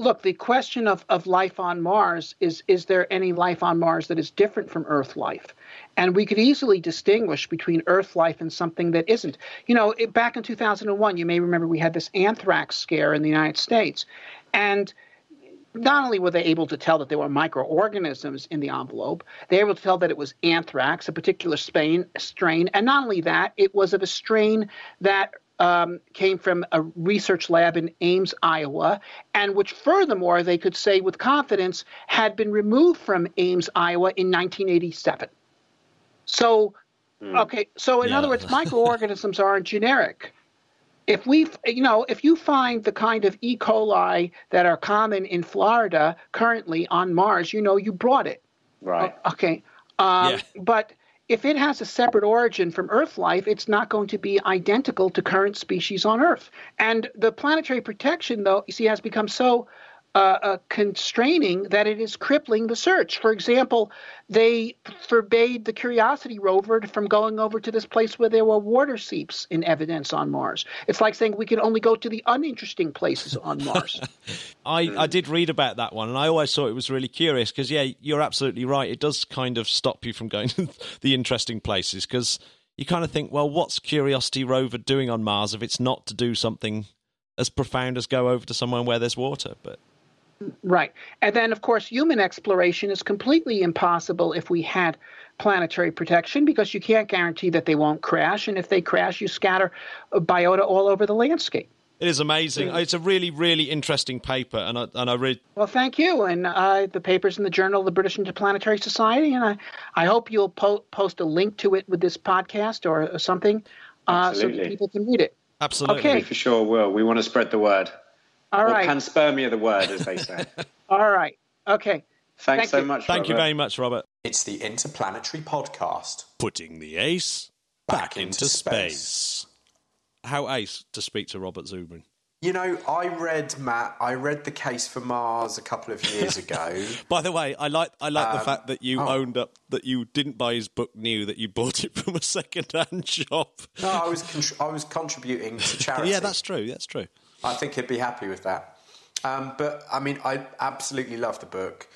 look, the question of, of life on Mars is is there any life on Mars that is different from Earth life? And we could easily distinguish between Earth life and something that isn't. You know, it, back in 2001, you may remember we had this anthrax scare in the United States. And not only were they able to tell that there were microorganisms in the envelope, they were able to tell that it was anthrax, a particular strain, strain. And not only that, it was of a strain that um, came from a research lab in Ames, Iowa, and which, furthermore, they could say with confidence had been removed from Ames, Iowa in 1987. So, mm. okay, so in yeah. other words, microorganisms aren't generic. If we, you know, if you find the kind of E. coli that are common in Florida currently on Mars, you know you brought it. Right. okay. Um, yeah. But if it has a separate origin from Earth life, it's not going to be identical to current species on Earth. And the planetary protection, though, you see, has become so uh, uh, constraining that it is crippling the search. For example, they forbade the Curiosity rover from going over to this place where there were water seeps in evidence on Mars. It's like saying we can only go to the uninteresting places on Mars. *laughs* I, I did read about that one, and I always thought it was really curious because, yeah, you're absolutely right. It does kind of stop you from going *laughs* to the interesting places because you kind of think, well, what's Curiosity rover doing on Mars if it's not to do something as profound as go over to somewhere where there's water? But Right. And then, of course, human exploration is completely impossible if we had planetary protection because you can't guarantee that they won't crash. And if they crash, you scatter biota all over the landscape. It is amazing. It's a really, really interesting paper, and I and I read. Well, thank you. And uh, the paper's in the Journal of the British Interplanetary Society, and I, I hope you'll po- post a link to it with this podcast or, something, uh, so that people can read it. Absolutely. Okay. We for sure will. We want to spread the word. All right. Panspermia the word, as they say. *laughs* All right. Okay. Thanks Thank so you. much. Thank Robert. you very much, Robert. It's the Interplanetary Podcast, putting the ace back, back into, into space. space. How ace to speak to Robert Zubrin? You know, I read Matt. I read the case for Mars a couple of years *laughs* ago. By the way, I like I like um, the fact that you oh. owned up that you didn't buy his book new, that you bought it *laughs* from a second-hand shop. No, I was con- I was contributing to charity. yeah, that's true. That's true. I think he'd be happy with that. Um, but I mean, I absolutely love the book.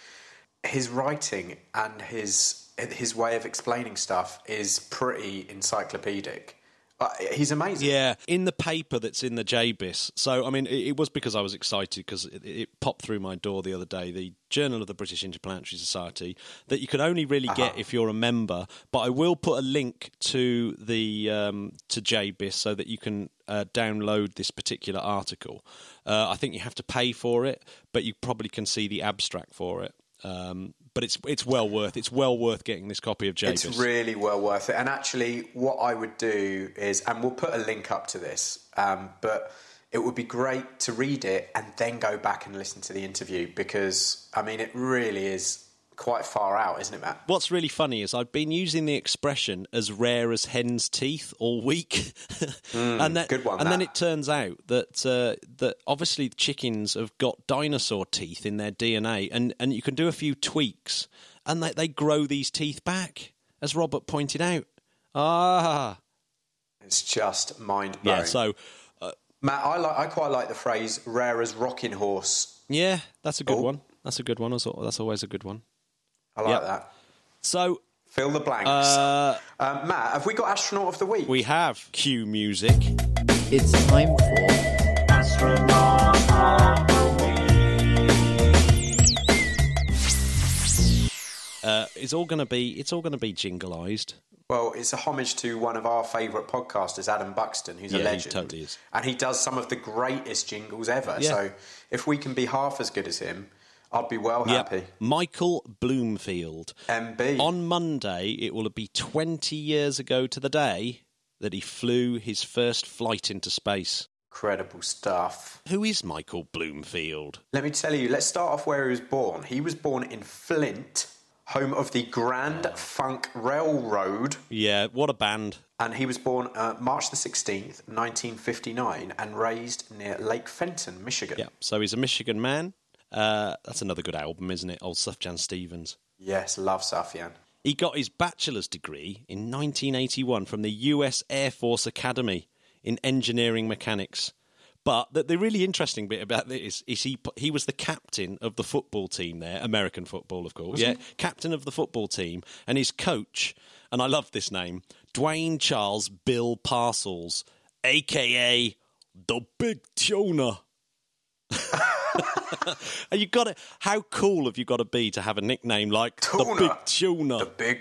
His writing and his his way of explaining stuff is pretty encyclopedic. Uh, he's amazing. Yeah, in the paper that's in the JBIS. So, I mean, it, it was because I was excited because it, it, popped through my door the other day. The Journal of the British Interplanetary Society that you can only really uh-huh. get if you're a member. But I will put a link to the um, to JBIS so that you can uh, download this particular article. Uh, I think you have to pay for it, but you probably can see the abstract for it. Um, but it's it's well worth it's well worth getting this copy of JBIS. It's really well worth it. And actually, what I would do is, and we'll put a link up to this, um, but it would be great to read it and then go back and listen to the interview because, I mean, it really is quite far out, isn't it, Matt? What's really funny is I've been using the expression as rare as hen's teeth all week, *laughs* and then, good one, And then it turns out that uh, that obviously chickens have got dinosaur teeth in their DNA, and, and you can do a few tweaks, and they, they grow these teeth back, as Robert pointed out. Ah, It's just mind blowing. yeah. So Matt, I like I quite like the phrase "rare as rocking horse." yeah, that's a good Oh. one. That's a good one. That's always a good one. I like Yep. that. So Fill the blanks. uh, um, Matt, have we got astronaut of the week? we have cue music. It's time for Astronaut. Uh, it's all going to be. It's all going to be jingleized. Well, it's a homage to one of our favourite podcasters, Adam Buxton, who's Yeah, a he legend. totally is. And he does some of the greatest jingles ever. Yeah. So if we can be half as good as him, I'd be well Yep. happy. Michael Bloomfield. MB. On Monday, it will be 20 years ago to the day that he flew his first flight into space. Incredible stuff. Who is Michael Bloomfield? Let me tell you, let's start off where he was born. He was born in Flint, home of the Grand Funk Railroad. Yeah, what a band. And he was born uh, March the 16th, 1959, and raised near Lake Fenton, Michigan. Yeah, so he's a Michigan man. Uh, that's another good album, isn't it? Old Sufjan Stevens. Yes, love Sufjan. He got his bachelor's degree in 1981 from the US Air Force Academy in engineering mechanics. But the, the really interesting bit about this is he he was the captain of the football team there, American football, of course. yeah, captain of the football team, and his coach, and I love this name, Duane Charles Bill Parcells, aka the Big Tuna. And *laughs* you got to how cool have you got to be to have a nickname like the Big Tuna? The big.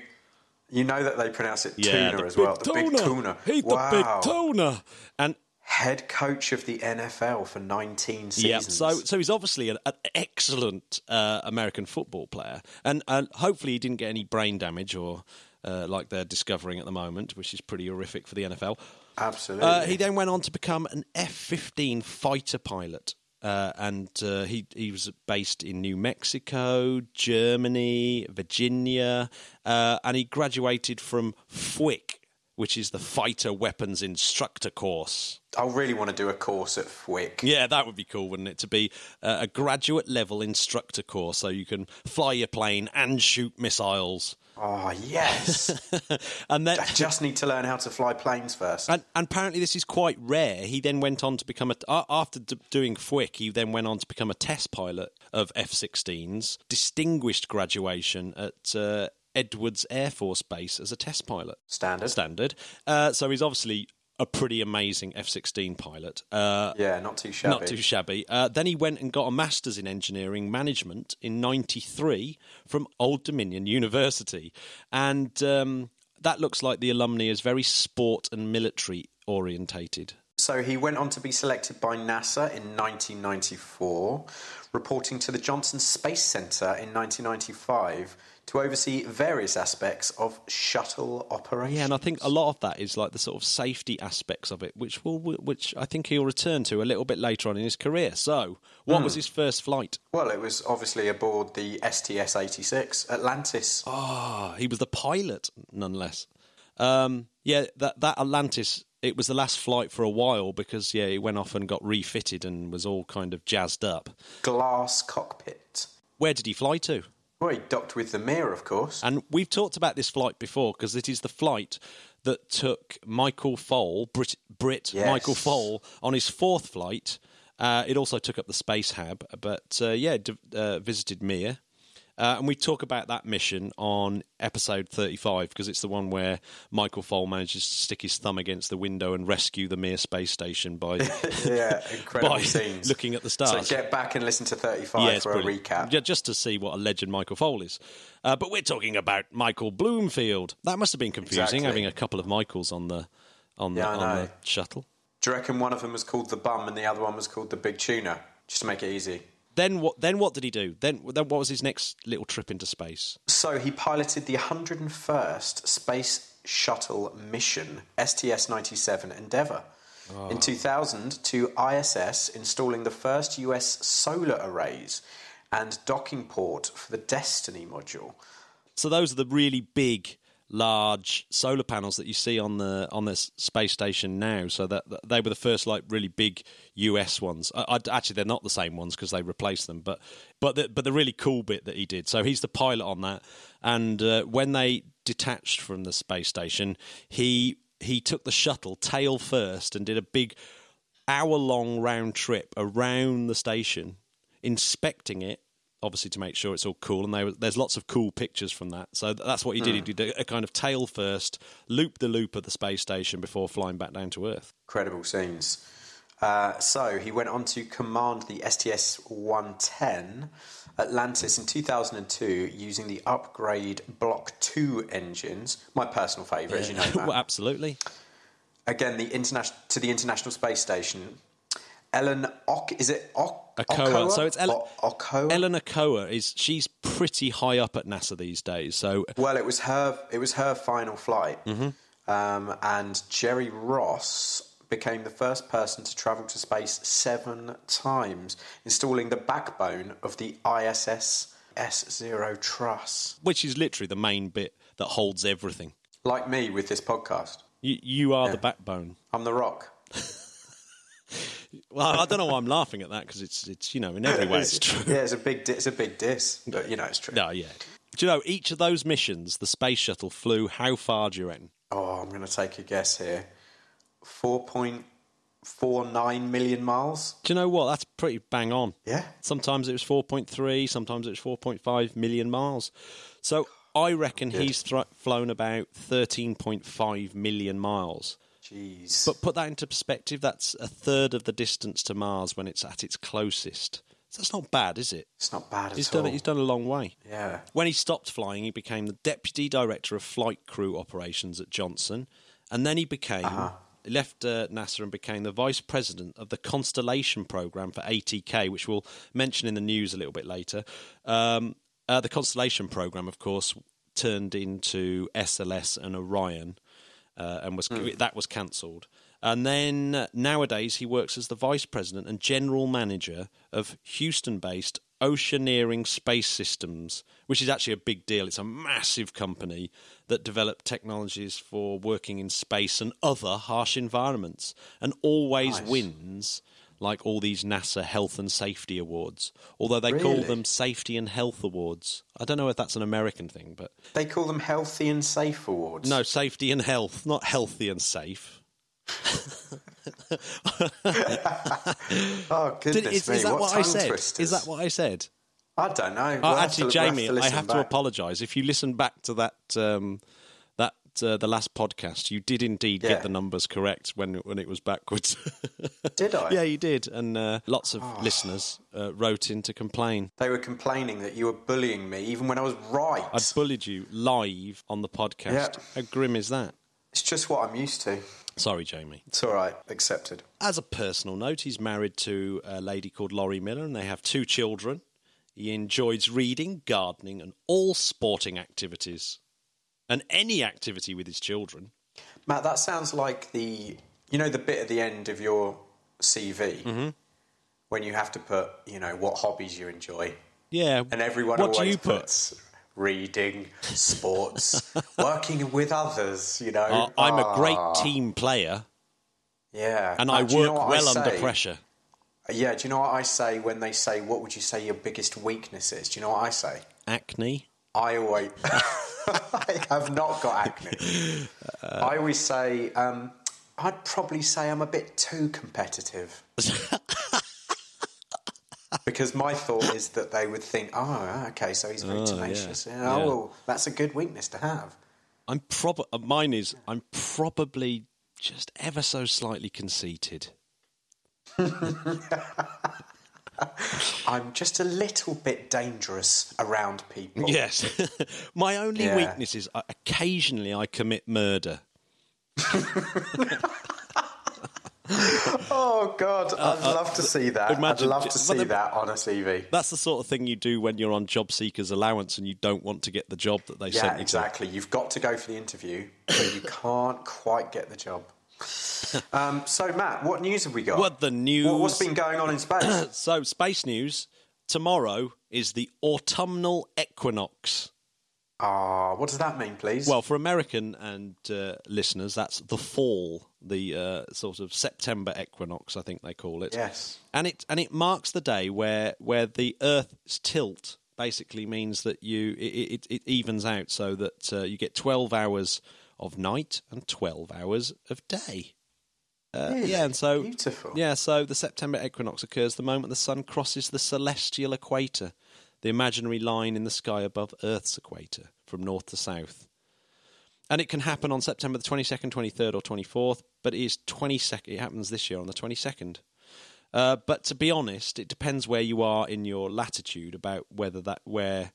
You know that they pronounce it yeah, tuna as well. The big tuna. He's wow. the big tuna. And Head coach of the NFL for 19 seasons. yeah, so so he's obviously an, an excellent uh, American football player, and and hopefully he didn't get any brain damage or. Uh, like they're discovering at the moment, which is pretty horrific for the NFL. Absolutely. Uh, he then went on to become an F 15 fighter pilot. Uh, and uh, he he was based in New Mexico, Germany, Virginia, uh, and he graduated from FWIC, which is the Fighter Weapons Instructor Course. I really want to do a course at FWIC. Yeah, that would be cool, wouldn't it? To be uh, a graduate level instructor course, so you can fly your plane and shoot missiles. Oh, yes. *laughs* And then I just need to learn how to fly planes first. And, and apparently, this is quite rare. He then went on to become a. After d- doing FWIC, he then went on to become a test pilot of F 16s, distinguished graduation at uh, Edwards Air Force Base as a test pilot. Standard. Standard. Uh, so he's obviously a pretty amazing F 16 pilot. Uh, Yeah, not too shabby. not too shabby. Uh, then he went and got a master's in engineering management in '93 from Old Dominion University, and um, that looks like the alumni is very sport and military orientated. So he went on to be selected by NASA in 1994, reporting to the Johnson Space Center in 1995 to oversee various aspects of shuttle operations. Yeah, and I think a lot of that is like the sort of safety aspects of it, which will, which I think he'll return to a little bit later on in his career. So, what was his first flight? Well, it was obviously aboard the STS 86 Atlantis. Ah, he was the pilot, nonetheless. Um, yeah, that that Atlantis. It was the last flight for a while because yeah, it went off and got refitted and was all kind of jazzed up. Glass cockpit. Where did he fly to? Well, he docked with the Mir, of course. And we've talked about this flight before because it is the flight that took Michael Foale, Brit, Brit Yes. Michael Foale, on his fourth flight. Uh, it also took up the Space Hab, but uh, yeah, d- uh, visited Mir. Uh, and we talk about that mission on episode 35 because it's the one where Michael Foale manages to stick his thumb against the window and rescue the Mir space station by, *laughs* *laughs* yeah, incredible by scenes. looking at the stars. So get back and listen to 35 Yeah, for a recap. Yeah, just to see what a legend Michael Foale is. Uh, but we're talking about Michael Bloomfield. That must have been confusing Exactly. having a couple of Michaels on the on the, Yeah, I on the shuttle. Do you reckon one of them was called the Bum and the other one was called the Big Tuna? Just to make it easy. Then what? Then what did he do? Then then what was his next little trip into space? So he piloted the 101st Space Shuttle mission, STS 97 Endeavour. Oh. in 2000 to ISS, installing the first US solar arrays and docking port for the Destiny module. So those are the really big, large solar panels that you see on the on this space station now. So that, that they were the first like really big US ones. I, I, actually, they're not the same ones because they replaced them. But but the, but the really cool bit that he did. So he's the pilot on that. And uh, when they detached from the space station, he he took the shuttle tail first and did a big hour long round trip around the station, inspecting it obviously to make sure it's all cool. And they, there's lots of cool pictures from that. So that's what he did. He did a, kind of tail first, loop the loop of the space station before flying back down to Earth. Incredible scenes. Uh, so he went on to command the STS 110 Atlantis in 2002 using the upgrade Block 2 engines. My personal favourite, as you know. *laughs* Well, absolutely. Again, the international to the International Space Station. Ellen Ok, is it ok, Okoa. So it's Ellen, O- Okoa? Ellen Okoa is she's pretty high up at NASA these days. So Well, it was her. It was her final flight, Mm-hmm. um, and Jerry Ross became the first person to travel to space seven times, installing the backbone of the ISS S0 truss. which is literally the main bit that holds everything. Like me with this podcast, You, you are the backbone. I'm the rock. *laughs* Well, I don't know why I'm laughing at that because it's it's you know in every way it's true. Yeah, it's a big. Di- it's a big diss, but you know it's true. No, yeah. Do you know each of those missions the space shuttle flew? How far do you reckon? Oh, I'm going to take a guess here. Four point four nine million miles. Do you know what? That's pretty bang on. Yeah. Sometimes it was 4.3, sometimes it was 4.5 million miles. So I reckon Good. he's thr flown about 13.5 million miles. Jeez. But put that into perspective, that's a third of the distance to Mars when it's at its closest. So that's not bad, is it? it's not bad at He's all. done it. He's done a long way. Yeah. When he stopped flying, he became the deputy director of flight crew operations at Johnson, and then he became he left uh, NASA and became the vice president of the Constellation program for ATK, which we'll mention in the news a little bit later. Um, uh, the Constellation program, of course, turned into SLS and Orion, uh, and was that was cancelled. And then uh, nowadays he works as the vice president and general manager of Houston-based Oceaneering Space Systems, which is actually a big deal. It's a massive company that develop technologies for working in space and other harsh environments, and always Nice. wins like all these NASA health and safety awards. Although they call them safety and health awards. I don't know if that's an American thing, but They call them healthy and safe awards. no, safety and health, not healthy and safe. *laughs* Oh Did, is, me! is that what, what, I said? twisters. Is that what I said? I don't know. Oh, We'll actually, to- we'll have Jamie, to I have to apologise. If you listen back to that um, that uh, the last podcast, you did indeed Yeah. get the numbers correct when when it was backwards. *laughs* Did I? yeah, you did, and uh, lots of listeners uh, wrote in to complain. They were complaining that you were bullying me, even when I was right. I bullied you live on the podcast. Yeah. How grim is that? It's just what I'm used to. Sorry, Jamie. It's all right. Accepted. As a personal note, he's married to a lady called Laurie Miller, and they have two children. He enjoys reading, gardening, and all sporting activities, and any activity with his children. Matt, that sounds like the you know the bit at the end of your CV Mm-hmm. when you have to put you know what hobbies you enjoy, Yeah. and everyone What do always you put? puts reading, sports, *laughs* working with others. You know, Uh, I'm a great Ah, team player, Yeah, and Matt, I do you work know well I under pressure. Yeah, do you know what I say when they say, "What would you say your biggest weakness is?" Do you know what I say? Acne. I always, *laughs* *laughs* I have not got acne. I always say, um, I'd probably say I'm a bit too competitive. *laughs* because my thought is that they would think, oh, okay, so he's very Oh, tenacious. yeah. Yeah, Yeah. Oh, well, that's a good weakness to have. I'm prob. uh, Mine is. I'm probably just ever so slightly conceited. *laughs* *laughs* I'm just a little bit dangerous around people. Yes. *laughs* My only Yeah. weakness is uh, occasionally I commit murder. *laughs* Oh God, I'd love to see that. Uh, imagine- I'd love to see the- that on a CV. That's the sort of thing you do when you're on job seekers allowance and you don't want to get the job that they Yeah, sent you exactly. You've got to go for the interview, but you can't quite get the job. *laughs* Um, so, Matt, what news have we got? What the news? What, has been going on in space? *coughs* so, space news. Tomorrow is the autumnal equinox. Ah, what does that mean, please? Well, for American and uh, listeners, that's the fall, the uh, sort of September equinox, I think they call it. yes. and it and it marks the day where where the Earth's tilt basically means that you it, it, it evens out so that uh, you get twelve hours of night and twelve hours of day. Uh, Really? Yeah, and so Beautiful. Yeah, so the September equinox occurs the moment the sun crosses the celestial equator, the imaginary line in the sky above Earth's equator, from north to south. And it can happen on September the 22nd, 23rd, or 24th, but it is 22nd. It happens this year on the 22nd. Uh, but to be honest, it depends where you are in your latitude about whether that where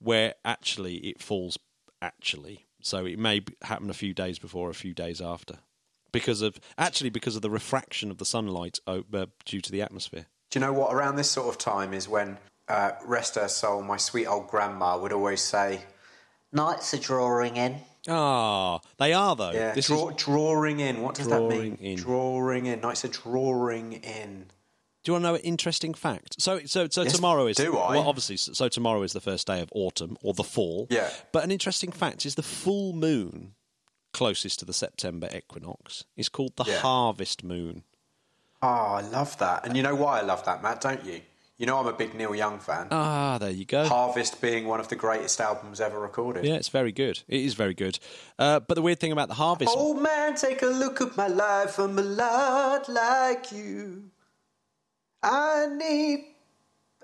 where actually it falls actually. So it may happen a few days before, a few days after, because of actually because of the refraction of the sunlight uh, due to the atmosphere. Do you know what? Around this sort of time is when, uh, rest her soul, my sweet old grandma would always say, Nights are drawing in. Ah, they are though. Yeah, this draw, is. drawing in. What does that mean? in. Drawing in. Nights are drawing in. Do you want to know an interesting fact? So, so, so Yes, tomorrow is do I? well, obviously. So tomorrow is the first day of autumn or the fall. Yeah. But an interesting fact is the full moon closest to the September equinox is called the Yeah. harvest moon. Oh, I love that. And you know why I love that, Matt, don't you? You know I'm a big Neil Young fan. Ah, there you go. Harvest being one of the greatest albums ever recorded. Yeah, it's very good. It is very good. Uh, but the weird thing about the harvest, Old man, take a look at my life. I'm a lot like you. I need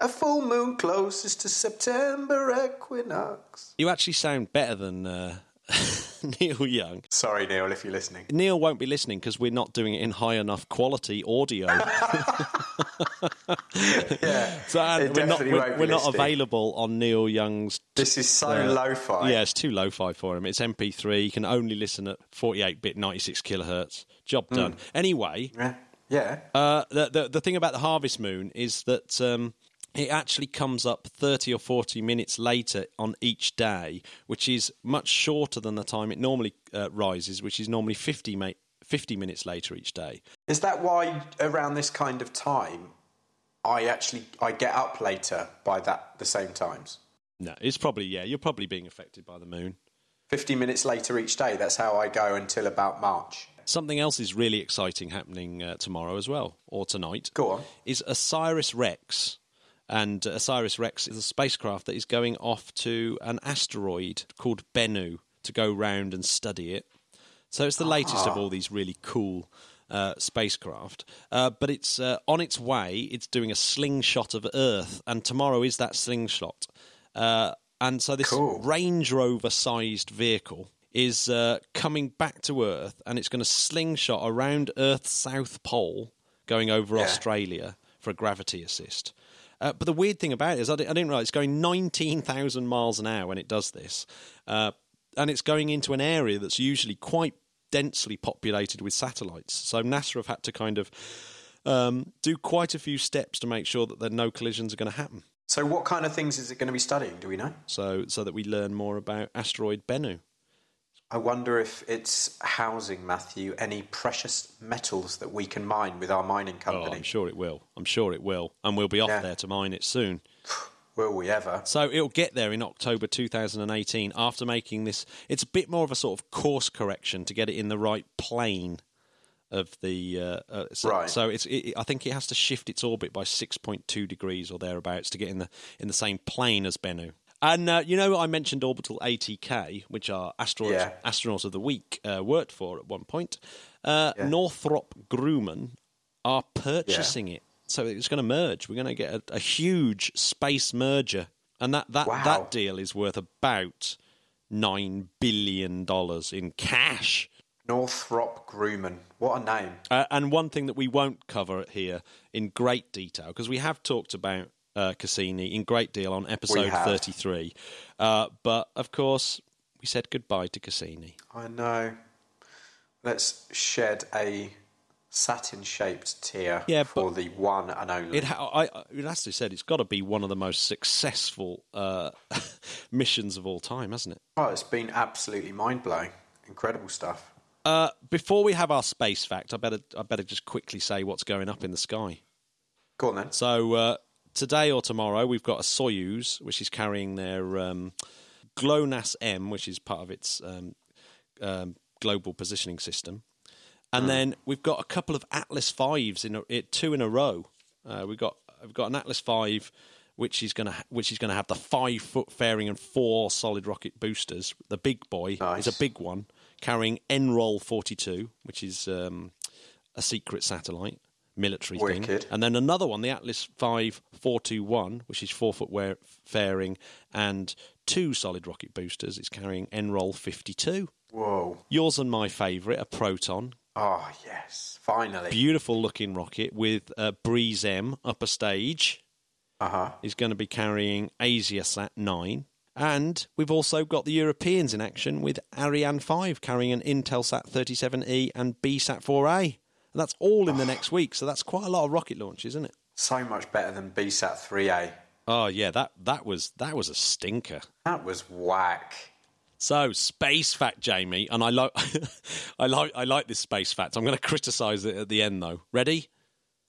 a full moon closest to September equinox. you actually sound better than uh, *laughs* Neil Young. Sorry, Neil, if you're listening. Neil won't be listening because we're not doing it in high enough quality audio. *laughs* *laughs* Yeah, So we're not we're, won't be we're not available on Neil Young's. this is so uh, lo-fi. Yeah, it's too lo-fi for him. It's MP3. You can only listen at 48-bit, 96 kilohertz. Job done. Anyway, yeah, yeah. uh, the, the the thing about the harvest moon is that um, it actually comes up 30 or 40 minutes later on each day, which is much shorter than the time it normally uh, rises, which is normally 50 ma- 50 minutes later each day. Is that why around this kind of time, I actually I get up later by that the same times? No, it's probably yeah. You're probably being affected by the moon. Fifty minutes later each day. That's how I go until about March. Something else is really exciting happening uh, tomorrow as well, or tonight. Go on. Is Osiris Rex. And uh, Osiris Rex is a spacecraft that is going off to an asteroid called Bennu to go round and study it. So it's the latest of all these really cool uh, spacecraft. Uh, but it's uh, on its way, it's doing a slingshot of Earth, and tomorrow is that slingshot. Uh, and so this Cool. Range Rover sized vehicle is uh, coming back to Earth and it's going to slingshot around Earth's south pole, going over Yeah. Australia for a gravity assist. Uh, but the weird thing about it is, I didn't, I didn't realize it's going 19,000 miles an hour when it does this. Uh, and it's going into an area that's usually quite densely populated with satellites. So NASA have had to kind of um, do quite a few steps to make sure that there no collisions are going to happen. So, what kind of things is it going to be studying? Do we know? So, so that we learn more about asteroid Bennu. I wonder if it's housing, Matthew, any precious metals that we can mine with our mining company. Oh. I'm sure it will. I'm sure it will, and we'll be off Yeah. there to mine it soon. Will we ever? So it'll get there in October 2018 after making this. It's a bit more of a sort of course correction to get it in the right plane of the. Uh, uh, so, Right. So it's. It, I think it has to shift its orbit by 6.2 degrees or thereabouts to get in the in the same plane as Bennu. And uh, you know, I mentioned Orbital ATK, which are astronauts, Yeah. astronauts of the week, uh, worked for at one point. Uh, Yeah. Northrop Grumman are purchasing it, so it's going to merge. We're going to get a, a huge space merger, and that that Wow. that deal is worth about nine billion dollars in cash. Northrop Grumman. What a name. Uh, and one thing that we won't cover here in great detail, because we have talked about uh, Cassini in great deal on episode 33. Uh, but of course, we said goodbye to Cassini. I know. Let's shed a Saturn shaped tear Yeah, for the one and only. It, ha- I, I, it has to be said, it's got to be one of the most successful uh, *laughs* missions of all time, hasn't it? oh, it's been absolutely mind blowing. Incredible stuff. Uh, before we have our space fact, I better I better just quickly say what's going up in the sky. Go on then. So uh, today or tomorrow, we've got a Soyuz, which is carrying their um, GLONASS M, which is part of its um, um, global positioning system, and then we've got a couple of Atlas fives in a, it, two in a row. Uh, we've got we've got an Atlas five. Which is going to which is going to have the five foot fairing and four solid rocket boosters. The big boy Nice. is a big one carrying NROL forty two, which is um, a secret satellite military thing. And then another one, the Atlas 5421, which is four foot wear- fairing and two solid rocket boosters. It's carrying NROL 52. Whoa. Yours and my favourite, a Proton. Oh, yes. Finally. Beautiful looking rocket with a Breeze M upper stage. Uh huh. Is going to be carrying AsiaSat 9. And we've also got the Europeans in action with Ariane 5 carrying an Intelsat 37E and BSat 4A. And that's all in the *sighs* next week. So that's quite a lot of rocket launches, isn't it? So much better than BSAT 3A. Oh yeah, that that was that was a stinker. That was whack. So space fact, Jamie, and I like *laughs* I like I like this space fact. I'm going to criticise it at the end though. Ready?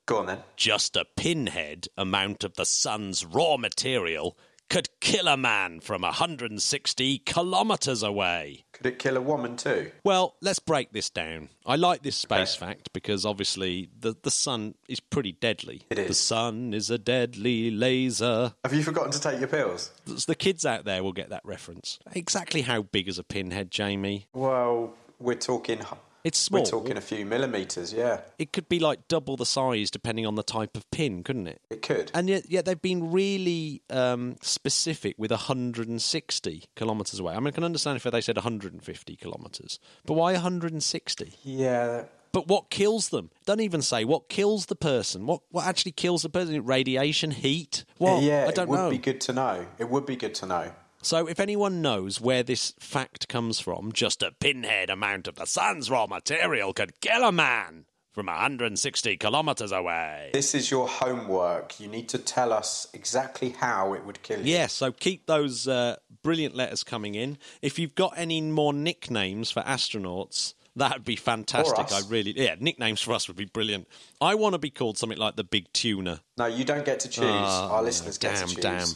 Go on then. Just a pinhead amount of the sun's raw material could kill a man from 160 kilometres away. Could it kill a woman too? Well, let's break this down. I like this space fact because obviously the, the sun is pretty deadly. It is. The sun is a deadly laser. Have you forgotten to take your pills? The kids out there will get that reference. Exactly how big is a pinhead, Jamie? Well, we're talking. It's small. We're talking a few millimeters. Yeah, It could be like double the size depending on the type of pin, couldn't it? it could. And yet, yet they've been really um, specific with 160 kilometres away. I mean, I can understand if they said 150 kilometres, but why 160? yeah, But what kills them? Don't even say what kills the person. What what actually kills the person? Radiation, heat. What? yeah. I don't it would know. be good to know. It would be good to know. So, if anyone knows where this fact comes from, just a pinhead amount of the sun's raw material could kill a man from 160 kilometres away. This is your homework. You need to tell us exactly how it would kill you. Yes, so keep those uh, brilliant letters coming in. If you've got any more nicknames for astronauts, that'd be fantastic. I really, yeah, nicknames for us would be brilliant. I want to be called something like the Big Tuna. No, you don't get to choose. Oh, Our listeners damn, get to choose. Damn, damn.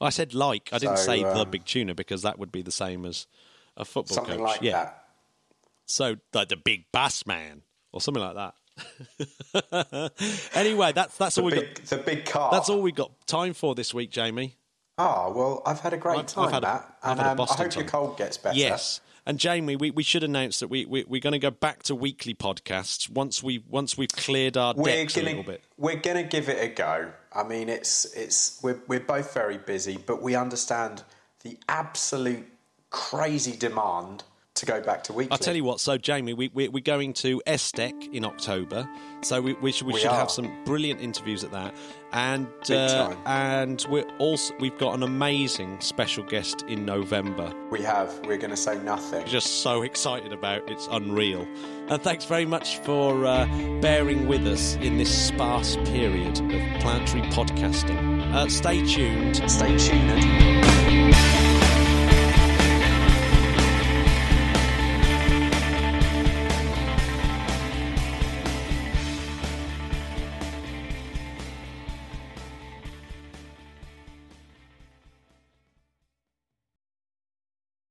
I said like. I didn't So, say the um, Big Tuna because that would be the same as a football Something coach. like yeah. that. So like the Big Bass Man or something like that. *laughs* anyway, that's that's The all we got. the big car. That's all we got time for this week, Jamie. Oh, well, I've had a great I've- I've time, had a- Matt. I've and had a um, I hope your cold gets better. Yes. And Jamie, we, we should announce that we, we we're going to go back to weekly podcasts once we once we've cleared our We're decks a gonna little bit. we're gonna give it a go. I mean, it's it's we're we're both very busy, but we understand the absolute crazy demand to go back to weekly. I'll tell you what. So, Jamie, we, we, we're going to ESTEC in October. So we, we should, we We should have some brilliant interviews at that. And uh, and we're also we've got an amazing special guest in November. we have. We're going to say nothing. Just so excited about it's unreal. And thanks very much for uh, bearing with us in this sparse period of planetary podcasting. Uh, stay tuned. Stay tuned.